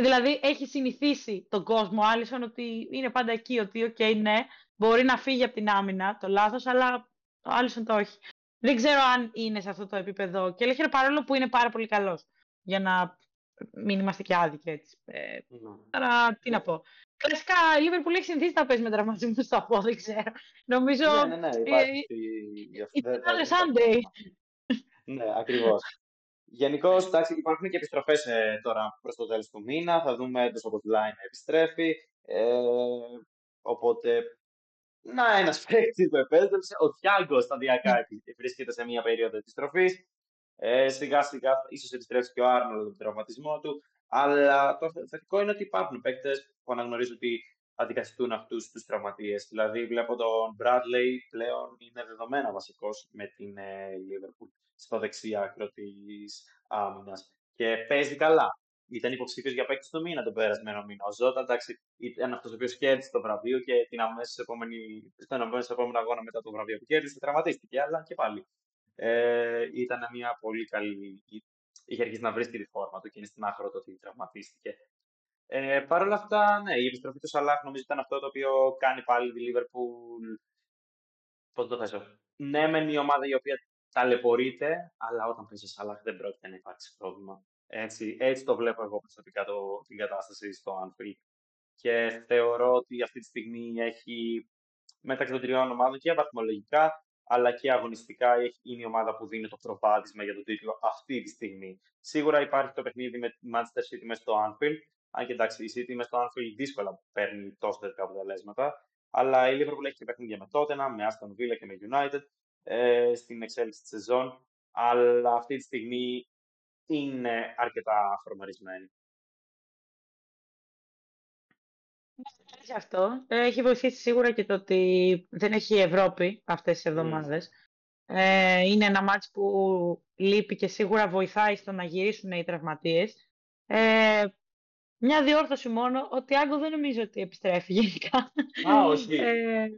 δηλαδή έχει συνηθίσει τον κόσμο Άλισον ότι είναι πάντα εκεί, ότι ok, okay, ναι, μπορεί να φύγει από την άμυνα το λάθος, αλλά ο Άλισον το όχι. Δεν ξέρω αν είναι σε αυτό το επίπεδο και έλεγχε παρόλο που είναι πάρα πολύ καλός για να μην είμαστε και άδικοι έτσι. Ε, ναι. Άρα τι να πω. Κλασικά η Λίβερπουλ έχει συνηθίσει να παίζει με τραυματισμού στο από, δεν ξέρω. Νομίζω. Ναι, ναι, ναι. Υπάρχει. Ήταν Sunday. ναι, ακριβώ. Γενικώ, υπάρχουν και επιστροφές ε, τώρα προς το τέλος του μήνα. Θα δούμε το Σομποτλάιν να επιστρέφει. Ε, οπότε, να ένας παίκτης που επέστρεψε. Ο Τιάγκο σταδιακά βρίσκεται σε μια περίοδο επιστροφής. Ε, σιγά σιγά ίσως επιστρέψει και ο Άρνολ με τον τραυματισμό του. Αλλά το θετικό είναι ότι υπάρχουν παίκτες που αναγνωρίζουν ότι αντικαθιστούν αυτούς τους τραυματίες. Δηλαδή, βλέπω τον Bradley πλέον είναι δεδομένα βασικός με την ε, Liverpool στο δεξί άκρο της άμυνας. Και παίζει καλά. Ήταν υποψήφιος για παίκτης του μήνα τον περασμένο μήνα. Ο Ζώτα, εντάξει, ήταν αυτός ο οποίος κέρδισε το βραβείο και την αμέσως επόμενη, στον αμέσω επόμενο αγώνα μετά το βραβείο που κέρδισε, τραυματίστηκε. Αλλά και πάλι. Ε, ήταν μια πολύ καλή. Είχε αρχίσει να βρίσκει τη φόρμα του και είναι στην άχρο το ότι τραυματίστηκε. Ε, Παρ' όλα αυτά, ναι, η επιστροφή του Σαλάχ νομίζω ήταν αυτό το οποίο κάνει πάλι τη Λίβερπουλ. Πώς το θέσω; Ναι, μεν η ομάδα η οποία ταλαιπωρείται, αλλά όταν παίζει Σαλάχ δεν πρόκειται να υπάρξει πρόβλημα. Έτσι, έτσι το βλέπω εγώ προσωπικά το, την κατάσταση στο Anfield. Και θεωρώ ότι αυτή τη στιγμή έχει μεταξύ των τριών ομάδων και βαθμολογικά αλλά και αγωνιστικά είναι η ομάδα που δίνει το προβάδισμα για τον τίτλο αυτή τη στιγμή. Σίγουρα υπάρχει το παιχνίδι με τη Manchester City μέσα στο Anfield, αν και εντάξει, η City μέσα στο Anfield δύσκολα παίρνει τόσο θετικά αποτελέσματα, αλλά η Liverpool έχει και παιχνίδια με Tottenham, με Aston Villa και με United ε, στην εξέλιξη της σεζόν, αλλά αυτή τη στιγμή είναι αρκετά φορμαρισμένη. Ναι, αυτό. Ε, έχει βοηθήσει σίγουρα και το ότι δεν έχει Ευρώπη αυτές τις εβδομάδες. Ε, είναι ένα μάτς που λείπει και σίγουρα βοηθάει στο να γυρίσουν οι τραυματίες. Ε, μια διόρθωση μόνο, ότι Άγκο δεν νομίζω ότι επιστρέφει γενικά. Α, όχι. Ε,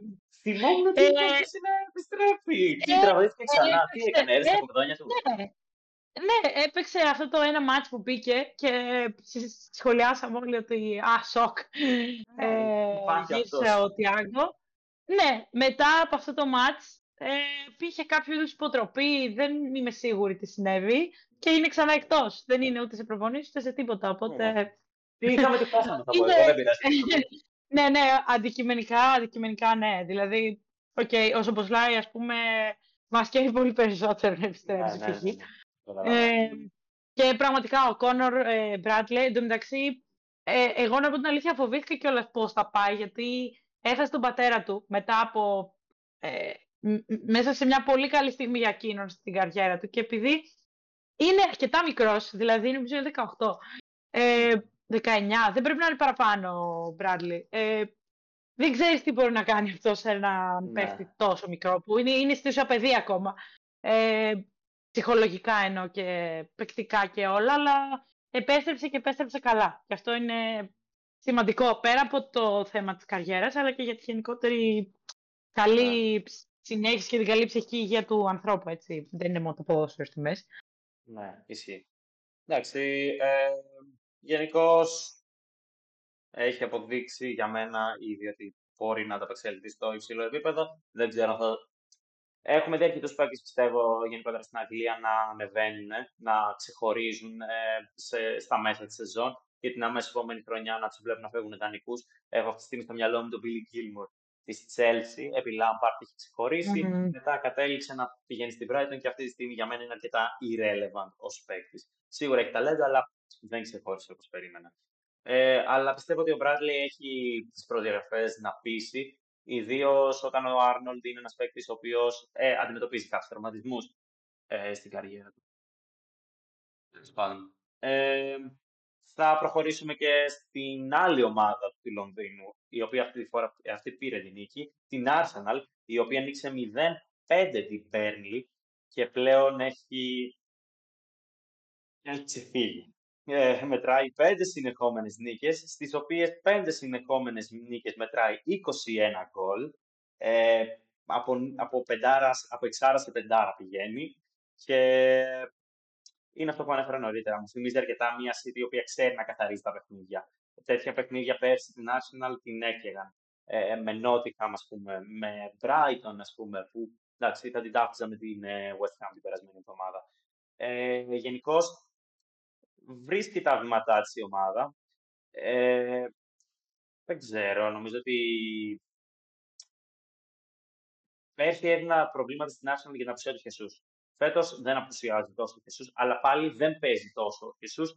Θυμόμουν ότι ε, να επιστρέφει. Τι τραυματίστηκε ξανά, τι έκανε, έρθει από του; Ναι, ναι, έπαιξε αυτό το ένα μάτς που μπήκε και σχολιάσαμε όλοι ότι «Α, σοκ, ναι, ε, γύρισε ο Τιάγκο». Ναι, μετά από αυτό το μάτς ε, πήγε κάποιο είδους υποτροπή, δεν είμαι σίγουρη τι συνέβη και είναι ξανά εκτός. Δεν είναι ούτε σε προπονήσεις ούτε σε τίποτα, οπότε... Ναι. Τι είχαμε και φτάσαμε, θα πω δεν πειράζει. ναι, ναι, αντικειμενικά, αντικειμενικά ναι. Δηλαδή, okay, όσο πως λέει, ας πούμε, μας καίει πολύ περισσότερο να επιστρέψει ναι, ναι, ε, και πραγματικά ο Κόνορ ε, Μπράτλε, εντωμεταξύ, ε, εγώ να πω την αλήθεια φοβήθηκα κιόλας πώς θα πάει, γιατί έφτασε τον πατέρα του μετά από. Ε, μέσα σε μια πολύ καλή στιγμή για εκείνον στην καριέρα του και επειδή είναι αρκετά μικρός, δηλαδή είναι νομίζω 18, ε, 19, δεν πρέπει να είναι παραπάνω ο Μπράτλι. Ε, δεν ξέρεις τι μπορεί να κάνει αυτός σε ένα ναι. παίχτη τόσο μικρό που είναι, είναι στη ουσία παιδί ακόμα. Ε, ψυχολογικά εννοώ και παικτικά και όλα, αλλά επέστρεψε και επέστρεψε καλά. Και αυτό είναι σημαντικό πέρα από το θέμα της καριέρας, αλλά και για τη γενικότερη καλή ναι. συνέχιση και την καλή ψυχική υγεία του ανθρώπου, έτσι. Δεν είναι μόνο το ποδόσφαιρο στη μέση. Ναι, ισχύει. Εντάξει, ε, γενικώς έχει αποδείξει για μένα ήδη ότι μπορεί να ανταπεξέλθει στο υψηλό επίπεδο. Δεν ξέρω αν θα Έχουμε δει αρκετούς παίκτες, πιστεύω, γενικότερα στην Αγγλία να ανεβαίνουν, να ξεχωρίζουν ε, σε, στα μέσα της σεζόν και την αμέσως επόμενη χρονιά να τους βλέπουν να φεύγουν δανεικού. Έχω αυτή τη στιγμή στο μυαλό μου τον Billy Gilmore της Chelsea, επί Lampard έχει ξεχωρίσει. Mm-hmm. Μετά κατέληξε να πηγαίνει στην Brighton και αυτή τη στιγμή για μένα είναι αρκετά irrelevant ως παίκτης. Σίγουρα έχει ταλέντα, αλλά δεν ξεχώρισε όπως περίμενα. Ε, αλλά πιστεύω ότι ο Bradley έχει τις προδιαγραφές να πείσει Ιδίως όταν ο Άρνολντ είναι ένας παίκτης ο οποίος ε, αντιμετωπίζει κάποιους τραυματισμούς ε, στην καριέρα του. Ε, θα προχωρήσουμε και στην άλλη ομάδα του Λονδίνου, η οποία αυτή τη φορά αυτή πήρε την νίκη, την Arsenal, η οποία νίξε 0-5 την Burnley και πλέον έχει, έχει ξεφύγει. Ε, μετράει πέντε συνεχόμενες νίκες, στις οποίες πέντε συνεχόμενες νίκες μετράει 21 γκολ. Ε, από, από, πεντάρας, από εξάρας σε πεντάρα πηγαίνει και είναι αυτό που ανέφερα νωρίτερα. Μου θυμίζει αρκετά μια City η οποία ξέρει να καθαρίζει τα παιχνίδια. Τέτοια παιχνίδια πέρσι στην Arsenal την έκαιγαν. Ε, με Nottingham, ας πούμε, με Brighton, ας πούμε, που εντάξει, θα την τάφτιζα με την ε, West Ham την περασμένη εβδομάδα. Ε, Γενικώς βρίσκει τα βήματά της η ομάδα. Ε, δεν ξέρω, νομίζω ότι πέρσι έδινα προβλήματα στην Arsenal για την απουσία του Χεσούς. Φέτος δεν απουσιάζει τόσο ο Χεσούς, αλλά πάλι δεν παίζει τόσο ο Χεσούς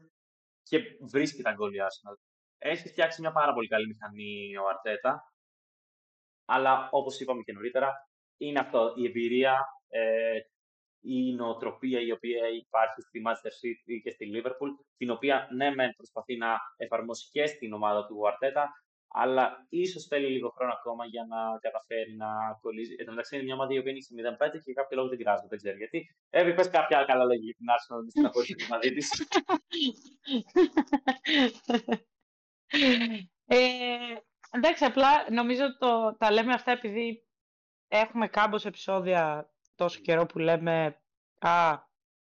και βρίσκει τα γκολ η Arsenal. Έχει φτιάξει μια πάρα πολύ καλή μηχανή ο Αρτέτα, αλλά όπως είπαμε και νωρίτερα, είναι αυτό η εμπειρία, ε, η νοοτροπία η οποία υπάρχει στη Manchester City και στη Liverpool, την οποία ναι, μεν προσπαθεί να εφαρμόσει και στην ομάδα του Αρτέτα, αλλά ίσως θέλει λίγο χρόνο ακόμα για να καταφέρει να κολλήσει. Εν τω μεταξύ είναι μια ομάδα η οποία είναι 0-5 και για κάποιο λόγο δεν πειράζει, δεν ξέρει γιατί. Εύη, πες κάποια καλά λόγια για την Arsenal, να την απόλυτη τη μαζί τη. ε, εντάξει, απλά νομίζω το, τα λέμε αυτά επειδή έχουμε κάμπος επεισόδια τόσο καιρό που λέμε «Α,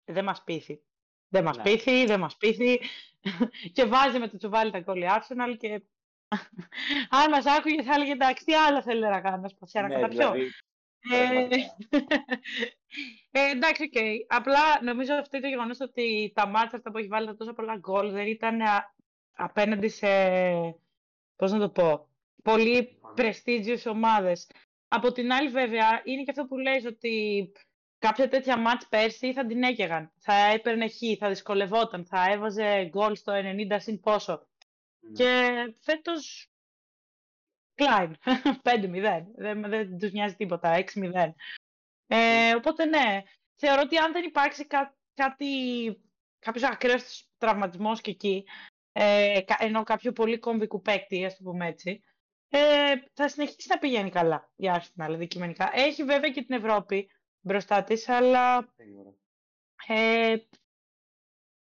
δεν μας πείθει». Δεν μας ναι. πείθει, δεν μας πείθει. και βάζει με το τσουβάλι τα γκολ η Arsenal και αν μας άκουγε θα έλεγε εντάξει τι άλλο θέλει να κάνει, να σπαθιά να ναι, καταπιεί. Δηλαδή, ε, ε, εντάξει, ok. Okay. Απλά νομίζω αυτό το γεγονός ότι τα ματς αυτά που έχει βάλει τόσο πολλά γκολ δεν ήταν απέναντι σε, πώς να το πω, πολύ prestigious ομάδες. Από την άλλη βέβαια είναι και αυτό που λες ότι κάποια τέτοια μάτς πέρσι θα την έκαιγαν. Θα έπαιρνε χ, θα δυσκολευόταν, θα έβαζε γκολ στο 90 συν πόσο. Ναι. Και φέτος κλάιν, 5-0. Δεν, δεν τους νοιάζει τίποτα, 6-0. Ε, οπότε ναι, θεωρώ ότι αν δεν υπάρξει κά, κάτι, κάποιος ακραίος τραυματισμός και εκεί, ε, ενώ κάποιο πολύ κομβικού παίκτη, ας το πούμε έτσι, ε, θα συνεχίσει να πηγαίνει καλά η Arsenal δικημενικά. Έχει βέβαια και την Ευρώπη μπροστά της, αλλά ε,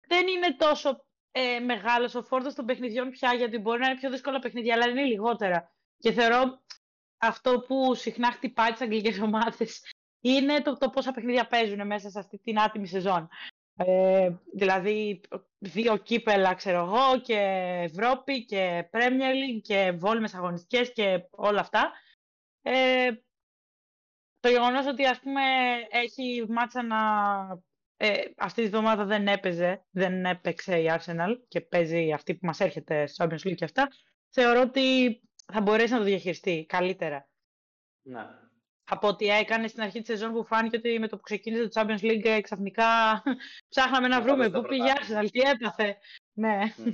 δεν είναι τόσο ε, μεγάλος ο φόρτος των παιχνιδιών πια, γιατί μπορεί να είναι πιο δύσκολα παιχνίδια, αλλά είναι λιγότερα. Και θεωρώ αυτό που συχνά χτυπάει τις αγγλικές ομάδες είναι το, το πόσα παιχνίδια παίζουν μέσα σε αυτή την άτιμη σεζόν. Ε, δηλαδή δύο κύπελα ξέρω εγώ και Ευρώπη και Premier League και βόλμες αγωνιστικές και όλα αυτά. Ε, το γεγονός ότι ας πούμε έχει μάτσα να... Ε, αυτή τη βδομάδα δεν έπαιζε, δεν έπαιξε η Arsenal και παίζει αυτή που μας έρχεται στο Champions League και αυτά, θεωρώ ότι θα μπορέσει να το διαχειριστεί καλύτερα. Ναι από ό,τι έκανε στην αρχή της σεζόν που φάνηκε ότι με το που ξεκίνησε το Champions League ε, ξαφνικά ψάχναμε να βρούμε πού πήγε Arsenal, τι έπαθε. Ναι. ναι.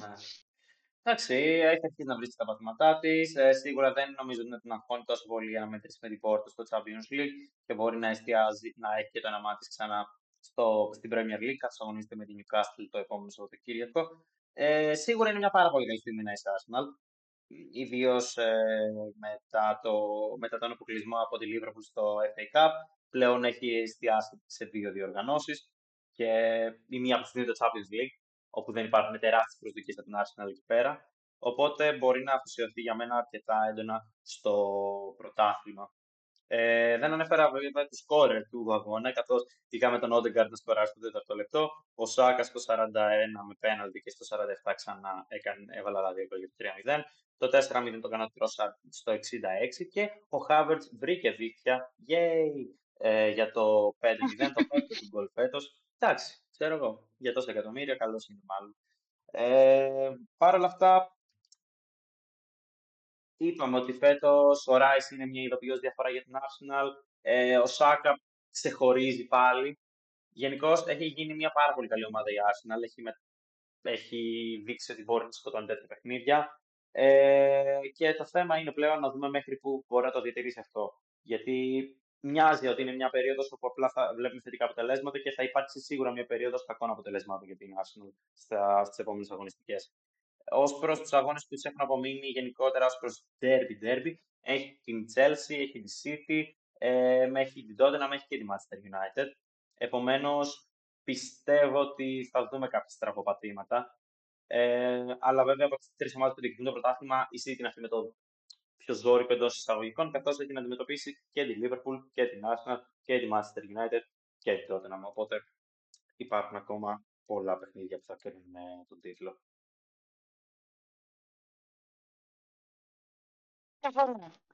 Εντάξει, έχει αρχίσει να βρίσκει τα παθήματά της. Ε, σίγουρα δεν νομίζω ότι την αγχώνει τόσο πολύ για να μετρήσει με την πόρτα στο Champions League και μπορεί να εστιάζει, να έχει και το όνομά της ξανά στο, στην Premier League, καθώ αγωνίζεται με την Newcastle το επόμενο Σαββατοκύριακο. Ε, σίγουρα είναι μια πάρα πολύ καλή στιγμή να είσαι Arsenal ιδίως ε, μετά, το, μετά τον αποκλεισμό από τη Liverpool στο FA Cup. Πλέον έχει εστιάσει σε δύο διοργανώσεις και η μία από είναι το Champions League, όπου δεν υπάρχουν τεράστιες προσδοκίες από την Arsenal εκεί πέρα. Οπότε μπορεί να αφοσιωθεί για μένα αρκετά έντονα στο πρωτάθλημα. Ε, δεν ανέφερα βέβαια του σκόρερ του αγώνα, καθώς είχαμε τον Όντεγκαρντ να σκοράρει στο τέταρτο λεπτό. Ο Σάκα στο 41 με πέναλτι και στο 47 ξανά έκανε, έβαλα άλλα δύο για το 3-0. Το 4-0 το έκανα στο 66 και ο Χάβερτ βρήκε δίχτυα yay, ε, για το 5-0, το πρώτο του γκολ φέτος. Εντάξει, ξέρω εγώ, για τόσα εκατομμύρια, καλό είναι μάλλον. Ε, Παρ' όλα αυτά, είπαμε ότι φέτος ο Ράις είναι μια ειδοποιώς διαφορά για την Arsenal. Ε, ο Σάκα ξεχωρίζει πάλι. Γενικώ έχει γίνει μια πάρα πολύ καλή ομάδα η Arsenal. Έχει, με... έχει δείξει ότι μπορεί να σκοτώνει τέτοια παιχνίδια. Ε, και το θέμα είναι πλέον να δούμε μέχρι πού μπορεί να το διατηρήσει αυτό. Γιατί μοιάζει ότι είναι μια περίοδος όπου απλά θα βλέπουμε θετικά αποτελέσματα και θα υπάρξει σίγουρα μια περίοδος κακών αποτελεσμάτων για την Arsenal στις επόμενες αγωνιστικές. Ω προς τους αγώνες που τους έχουν απομείνει γενικότερα ως προς derby derby, έχει την Chelsea, έχει τη City, ε, έχει την Tottenham, έχει και τη Manchester United. Επομένως, πιστεύω ότι θα δούμε κάποια στραβοπατήματα. Ε, αλλά βέβαια από τις τρεις ομάδες που διεκδικούν το πρωτάθλημα, η City είναι αυτή με το πιο ζόρικο εντό εισαγωγικών, καθώς έχει να αντιμετωπίσει και τη Liverpool και την Arsenal και τη Manchester United και την Tottenham. Οπότε υπάρχουν ακόμα πολλά παιχνίδια που θα κρίνουν τον τίτλο.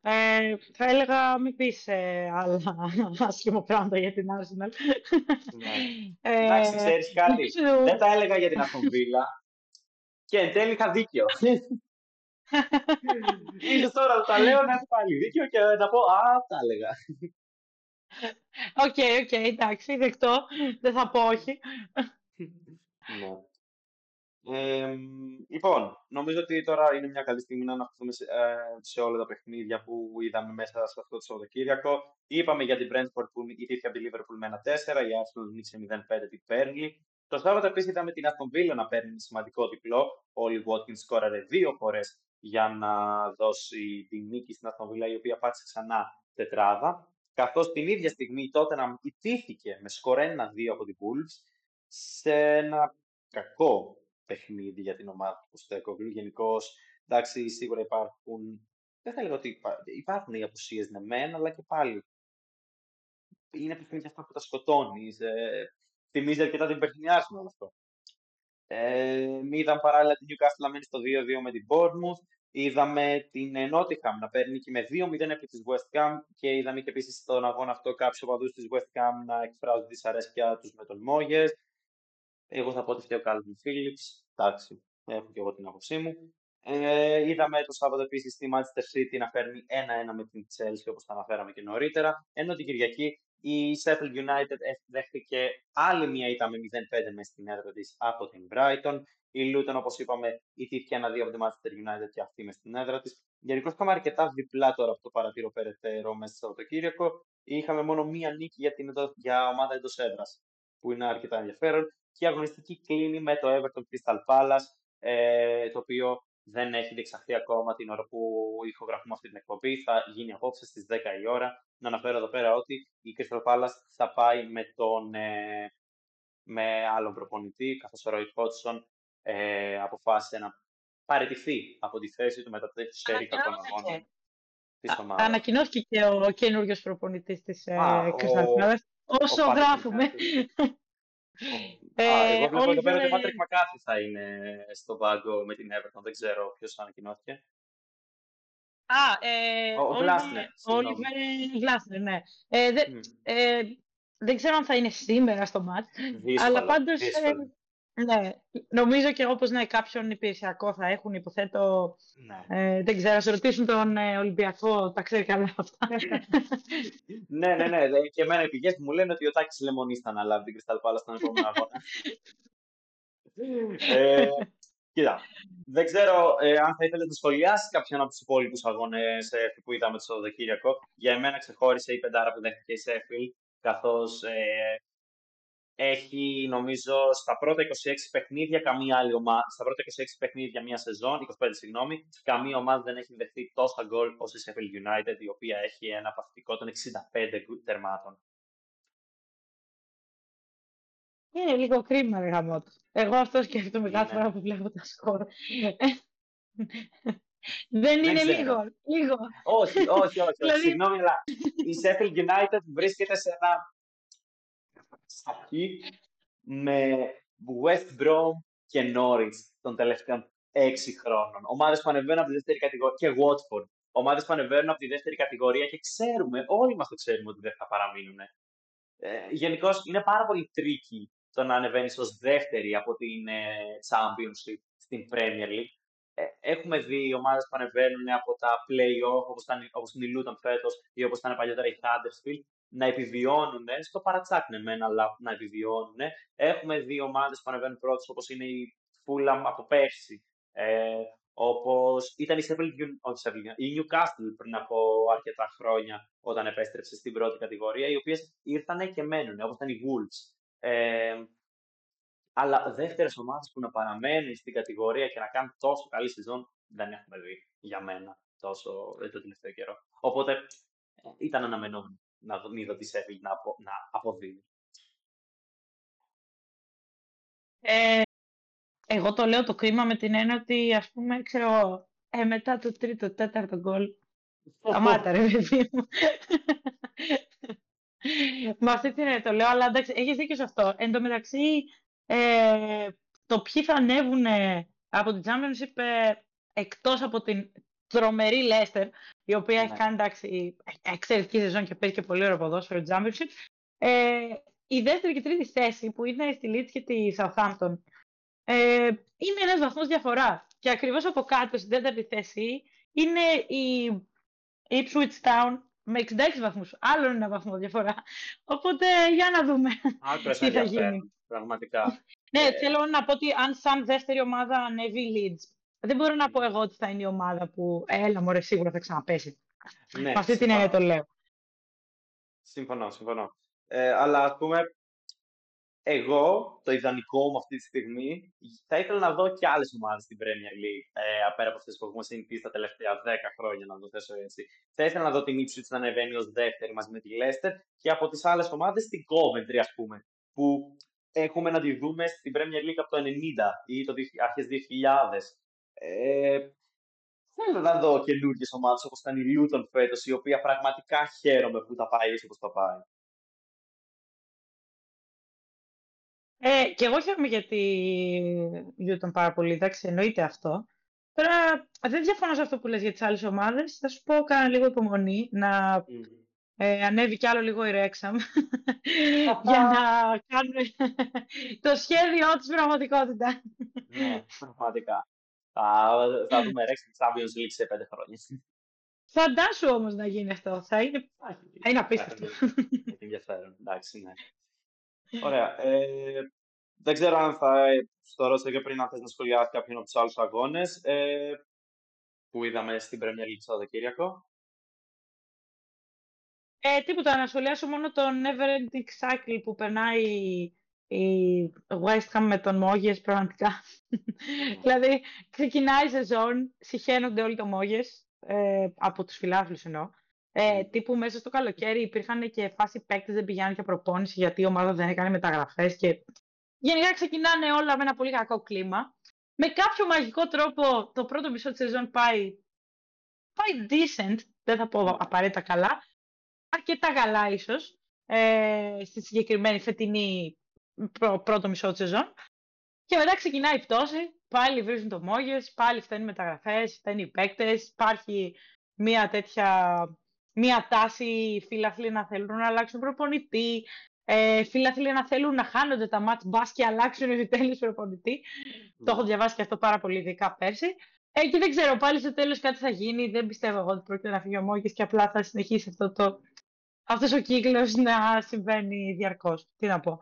Ε, θα έλεγα μην πεις ε, άλλα άσχημα πράγματα για την Arsenal. Ναι. Ε, Εντάξει, ξέρεις κάτι. Δεν τα έλεγα για την Αστονβίλα και εν τέλει είχα δίκιο. Ίσως τώρα που τα λέω να έχω πάλι δίκιο και να πω «Α, τα έλεγα». Ok, ok, εντάξει, δεκτό. Δεν θα πω όχι. Ναι. Ε, λοιπόν, νομίζω ότι τώρα είναι μια καλή στιγμή να αναφερθούμε σε, ε, σε, όλα τα παιχνίδια που είδαμε μέσα σε αυτό το Σαββατοκύριακο. Είπαμε για την Brentford που ηττήθηκε από τη Liverpool με ένα 4, η Arsenal νίκησε 0-5 την Burnley. Το Σάββατο επίσης είδαμε την Aston Villa να παίρνει σημαντικό διπλό. Ο Oli Watkins σκόραρε δύο φορές για να δώσει τη νίκη στην Aston Villa, η οποία πάτησε ξανά τετράδα. Καθώς την ίδια στιγμή τότε να ιτήθηκε με σκορ 1-2 από την Wolves σε ένα κακό παιχνίδι για την ομάδα του Ποστέκογλου. Γενικώς, εντάξει, σίγουρα υπάρχουν. Δεν θα έλεγα ότι υπάρχουν οι απουσίες ναι, μεν, αλλά και πάλι. Είναι παιχνίδια αυτά που τα σκοτώνεις. Ε, θυμίζει αρκετά την περσινή όλο αυτό. Ε, είδαμε παράλληλα την Newcastle να μένει στο 2-2 με την Bournemouth. Είδαμε την Nottingham να παίρνει και με 2-0 επί της West Ham και είδαμε και επίσης στον αγώνα αυτό κάποιους οπαδούς της West Ham να εκφράζουν δυσαρέσκεια τους με τον Μόγε. Εγώ θα πω ότι φταίει ο Calvin Phillips. Εντάξει, έχω και εγώ την άποψή μου. Ε, είδαμε το Σάββατο επίσης τη Manchester City να φέρνει 1-1 με την Chelsea όπως τα αναφέραμε και νωρίτερα. Ενώ την Κυριακή η Sheffield United δέχτηκε άλλη μια ήττα με 0-5 μέσα στην έδρα της από την Brighton. Η Luton, όπως είπαμε, ητήθηκε ένα 2 από την Manchester United και αυτή μες στην έδρα της. Γενικώς είχαμε αρκετά διπλά τώρα από το παρατηρώ περαιτέρω μέσα στο Σαββατοκύριακο. Είχαμε μόνο μία νίκη για, την, για ομάδα εντός έδρας, που είναι αρκετά ενδιαφέρον και η αγωνιστική κλείνει με το Everton Crystal Palace, ε, το οποίο δεν έχει διεξαχθεί ακόμα την ώρα που ηχογραφούμε αυτή την εκπομπή. Θα γίνει απόψε στις 10 η ώρα. Να αναφέρω εδώ πέρα ότι η Crystal Palace θα πάει με τον ε, με άλλον προπονητή, καθώς ο Roy Hodgson ε, αποφάσισε να παραιτηθεί από τη θέση του μετά το σέρι των αγώνων της ομάδας. Ανακοινώθηκε και ο καινούριος προπονητής της ε, Crystal Palace. Όσο γράφουμε. Ε, εγώ βλέπω εδώ πέρα ότι ο Πάτρικ Μακάθη θα είναι στο πάγκο με την Everton. Δεν ξέρω ποιος ανακοινώθηκε. Α, ε, ο Γλάσνερ. Ο Γλάσνερ, ναι. Ε, δε, ε, δεν ξέρω αν θα είναι σήμερα στο μάτ, αλλά πάντως ε, ναι, νομίζω και εγώ πως ναι, κάποιον υπηρεσιακό θα έχουν, υποθέτω. Ναι. Ε, δεν ξέρω, σε ρωτήσουν τον ε, Ολυμπιακό, τα ξέρει καλά αυτά. ναι, ναι, ναι. Και εμένα οι πηγές μου λένε ότι ο Τάκης Λεμονής θα αναλάβει την Κρυσταλ Πάλα στον επόμενο αγώνα. ε, κοίτα, δεν ξέρω ε, αν θα ήθελες να σχολιάσεις κάποιον από τους υπόλοιπους αγώνες ε, που είδαμε το Σαββατοκύριακο. Για εμένα ξεχώρισε η πεντάρα που δέχτηκε η Σέφιλ, καθώς ε, έχει νομίζω στα πρώτα 26 παιχνίδια καμία άλλη ομάδα, στα πρώτα 26 παιχνίδια μια σεζόν, 25 συγγνώμη, καμία ομάδα δεν έχει δεχτεί τόσα γκολ όσο η Sheffield United, η οποία έχει ένα παθητικό των 65 τερμάτων. Είναι λίγο κρίμα, ρε γαμότο. Εγώ αυτό σκέφτομαι κάθε φορά που βλέπω τα σκορ. Δεν είναι λίγο, λίγο. Όχι, όχι, όχι. Δηλαδή- Συγγνώμη, αλλά η Sheffield United βρίσκεται σε ένα αρχή με West Brom και Norwich των τελευταίων έξι χρόνων. Ομάδες που ανεβαίνουν από τη δεύτερη κατηγορία και Watford. Ομάδες που ανεβαίνουν από τη δεύτερη κατηγορία και ξέρουμε, όλοι μας το ξέρουμε ότι δεν θα παραμείνουν. Ε, Γενικώς είναι πάρα πολύ tricky το να ανεβαίνεις ως δεύτερη από την ε, Championship στην Premier League. Ε, έχουμε δει ομάδες που ανεβαίνουν από τα play-off, όπως είναι η Luton φέτος ή όπως ήταν παλιότερα η Huddersfield, να επιβιώνουν, στο παρατσάκνε μένα, αλλά να επιβιώνουν. Έχουμε δύο ομάδες που ανεβαίνουν πρώτες, όπως είναι η Fulham από πέρσι. Ε, Όπως ήταν η Sheffield, η Newcastle πριν από αρκετά χρόνια όταν επέστρεψε στην πρώτη κατηγορία, οι οποίες ήρθαν και μένουν, όπως ήταν οι Wolves. Ε, Αλλά δεύτερες ομάδες που να παραμένουν στην κατηγορία και να κάνουν τόσο καλή σεζόν δεν έχουμε δει για μένα τόσο το τελευταίο καιρό. Οπότε ε, ήταν αναμενόμενο να μην δω τη Σέφιλ να, απο, να αποδίδει. Ε, εγώ το λέω το κρίμα με την έννοια ότι ας πούμε ξέρω ε, μετά το τρίτο, τέταρτο γκολ Αμάτα ρε παιδί μου. Με αυτή την έννοια το λέω, αλλά εντάξει, έχεις δίκιο σε αυτό. Εν τω μεταξύ, ε, το ποιοι θα ανέβουν από την Championship ε, εκτός από την τρομερή Leicester, η οποία έχει ναι. κάνει εντάξει, εξαιρετική σεζόν και παίζει και πολύ ωραίο ποδόσφαιρο Championship. Ε, η δεύτερη και τρίτη θέση που είναι στη Leeds και τη Southampton ε, είναι ένας βαθμός διαφοράς. Και ακριβώς από κάτω στην τέταρτη θέση είναι η Ipswich Town με 66 βαθμούς. Άλλο ένα βαθμό διαφορά. Οπότε για να δούμε τι θα γίνει. Πραγματικά. ναι, ε... θέλω να πω ότι αν σαν δεύτερη ομάδα ανέβει η Leeds, δεν μπορώ να πω εγώ ότι θα είναι η ομάδα που έλα μωρέ σίγουρα θα ξαναπέσει. Ναι, Με αυτή την έννοια το λέω. Συμφωνώ, συμφωνώ. Ε, αλλά ας πούμε, εγώ, το ιδανικό μου αυτή τη στιγμή, θα ήθελα να δω και άλλες ομάδες στην Premier League, ε, απέρα από αυτές που έχουμε συνηθίσει τα τελευταία 10 χρόνια, να το θέσω έτσι. Θα ήθελα να δω την Ipswich να ανεβαίνει ως δεύτερη μαζί με τη Leicester και από τις άλλες ομάδες την Coventry, ας πούμε, που έχουμε να τη δούμε στην Premier League από το 90 ή το αρχές 2000. Ε, θέλω να δω καινούργιες ομάδες όπως ήταν η Luton φέτος, η οποία πραγματικά χαίρομαι που τα πάει έτσι όπως τα πάει. Ε, και εγώ χαίρομαι γιατί Luton πάρα πολύ, εντάξει, εννοείται αυτό. Τώρα δεν διαφωνώ σε αυτό που λες για τις άλλες ομάδες. Θα σου πω κάνα λίγο υπομονή να mm. ε, ανέβει κι άλλο λίγο η Rexham για να κάνουμε το σχέδιό της πραγματικότητας. ναι, πραγματικά. Θα, θα δούμε Rexham Champions League σε πέντε χρόνια. Φαντάσου όμως να γίνει αυτό. Θα είναι, θα είναι απίστευτο. Είναι ενδιαφέρον. Εντάξει, ναι. Ωραία. Ε, δεν ξέρω αν θα στο ρώτησα και πριν αν θες να σχολιάσεις κάποιον από τους άλλους αγώνες ε, που είδαμε στην Premier League στο Δεκύριακο. Ε, τίποτα, να σχολιάσω μόνο το Never Ending Cycle που περνάει η West Ham με τον Μόγες πραγματικά. δηλαδή, ξεκινάει η σεζόν, συχαίνονται όλοι το Μόγες, ε, από τους φιλάθλους εννοώ. Ε, τύπου μέσα στο καλοκαίρι υπήρχαν και φάση παίκτες δεν πηγαίνουν για προπόνηση γιατί η ομάδα δεν έκανε μεταγραφές και γενικά ξεκινάνε όλα με ένα πολύ κακό κλίμα. Με κάποιο μαγικό τρόπο το πρώτο μισό της σεζόν πάει, πάει decent, δεν θα πω απαραίτητα καλά, αρκετά καλά ίσως, ε, στη συγκεκριμένη φετινή πρώτο μισό της σεζόν. Και μετά ξεκινάει η πτώση, πάλι βρίσκουν το μόγες, πάλι φταίνουν μεταγραφές, φταίνουν οι παίκτες, υπάρχει μια τέτοια μια τάση φίλαθλοι να θέλουν να αλλάξουν προπονητή, ε, φίλαθλοι να θέλουν να χάνονται τα μάτς μπας και αλλάξουν οι τέλειες προπονητή. Το έχω διαβάσει και αυτό πάρα πολύ ειδικά πέρσι. Ε, και δεν ξέρω, πάλι στο τέλος κάτι θα γίνει. Δεν πιστεύω εγώ ότι πρόκειται να φύγει ο Μόγκης και απλά θα συνεχίσει αυτό το, αυτός ο κύκλος να συμβαίνει διαρκώς. Τι να πω.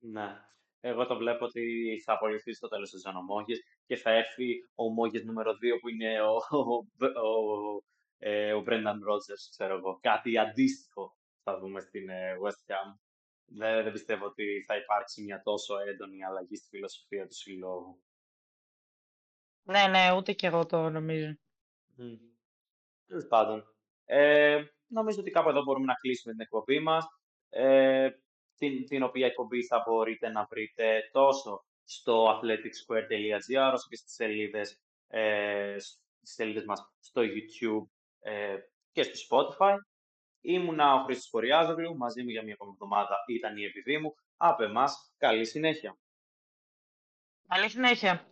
Ναι. Εγώ το βλέπω ότι θα απολυθεί στο τέλος της ο και θα έρθει ο Μόγες νούμερο 2 που είναι ο, ο, ε, ο Brendan Rodgers, ξέρω εγώ. Κάτι αντίστοιχο θα δούμε στην ε, West Ham. Δεν, δεν πιστεύω ότι θα υπάρξει μια τόσο έντονη αλλαγή στη φιλοσοφία του συλλόγου. Ναι, ναι, ούτε και εγώ το νομίζω. Τέλος πάντων. Ε, νομίζω ότι κάπου εδώ μπορούμε να κλείσουμε την εκπομπή μας. Ε, την, την οποία εκπομπή θα μπορείτε να βρείτε τόσο στο athleticsquare.gr όσο και στις σελίδες, ε, στις σελίδες μας στο YouTube ε, και στο Spotify. Ήμουνα ο Χρήστος Κοριάζογλου, μαζί μου για μια ακόμη εβδομάδα ήταν η επειδή μου. Από εμάς, καλή συνέχεια. Καλή συνέχεια.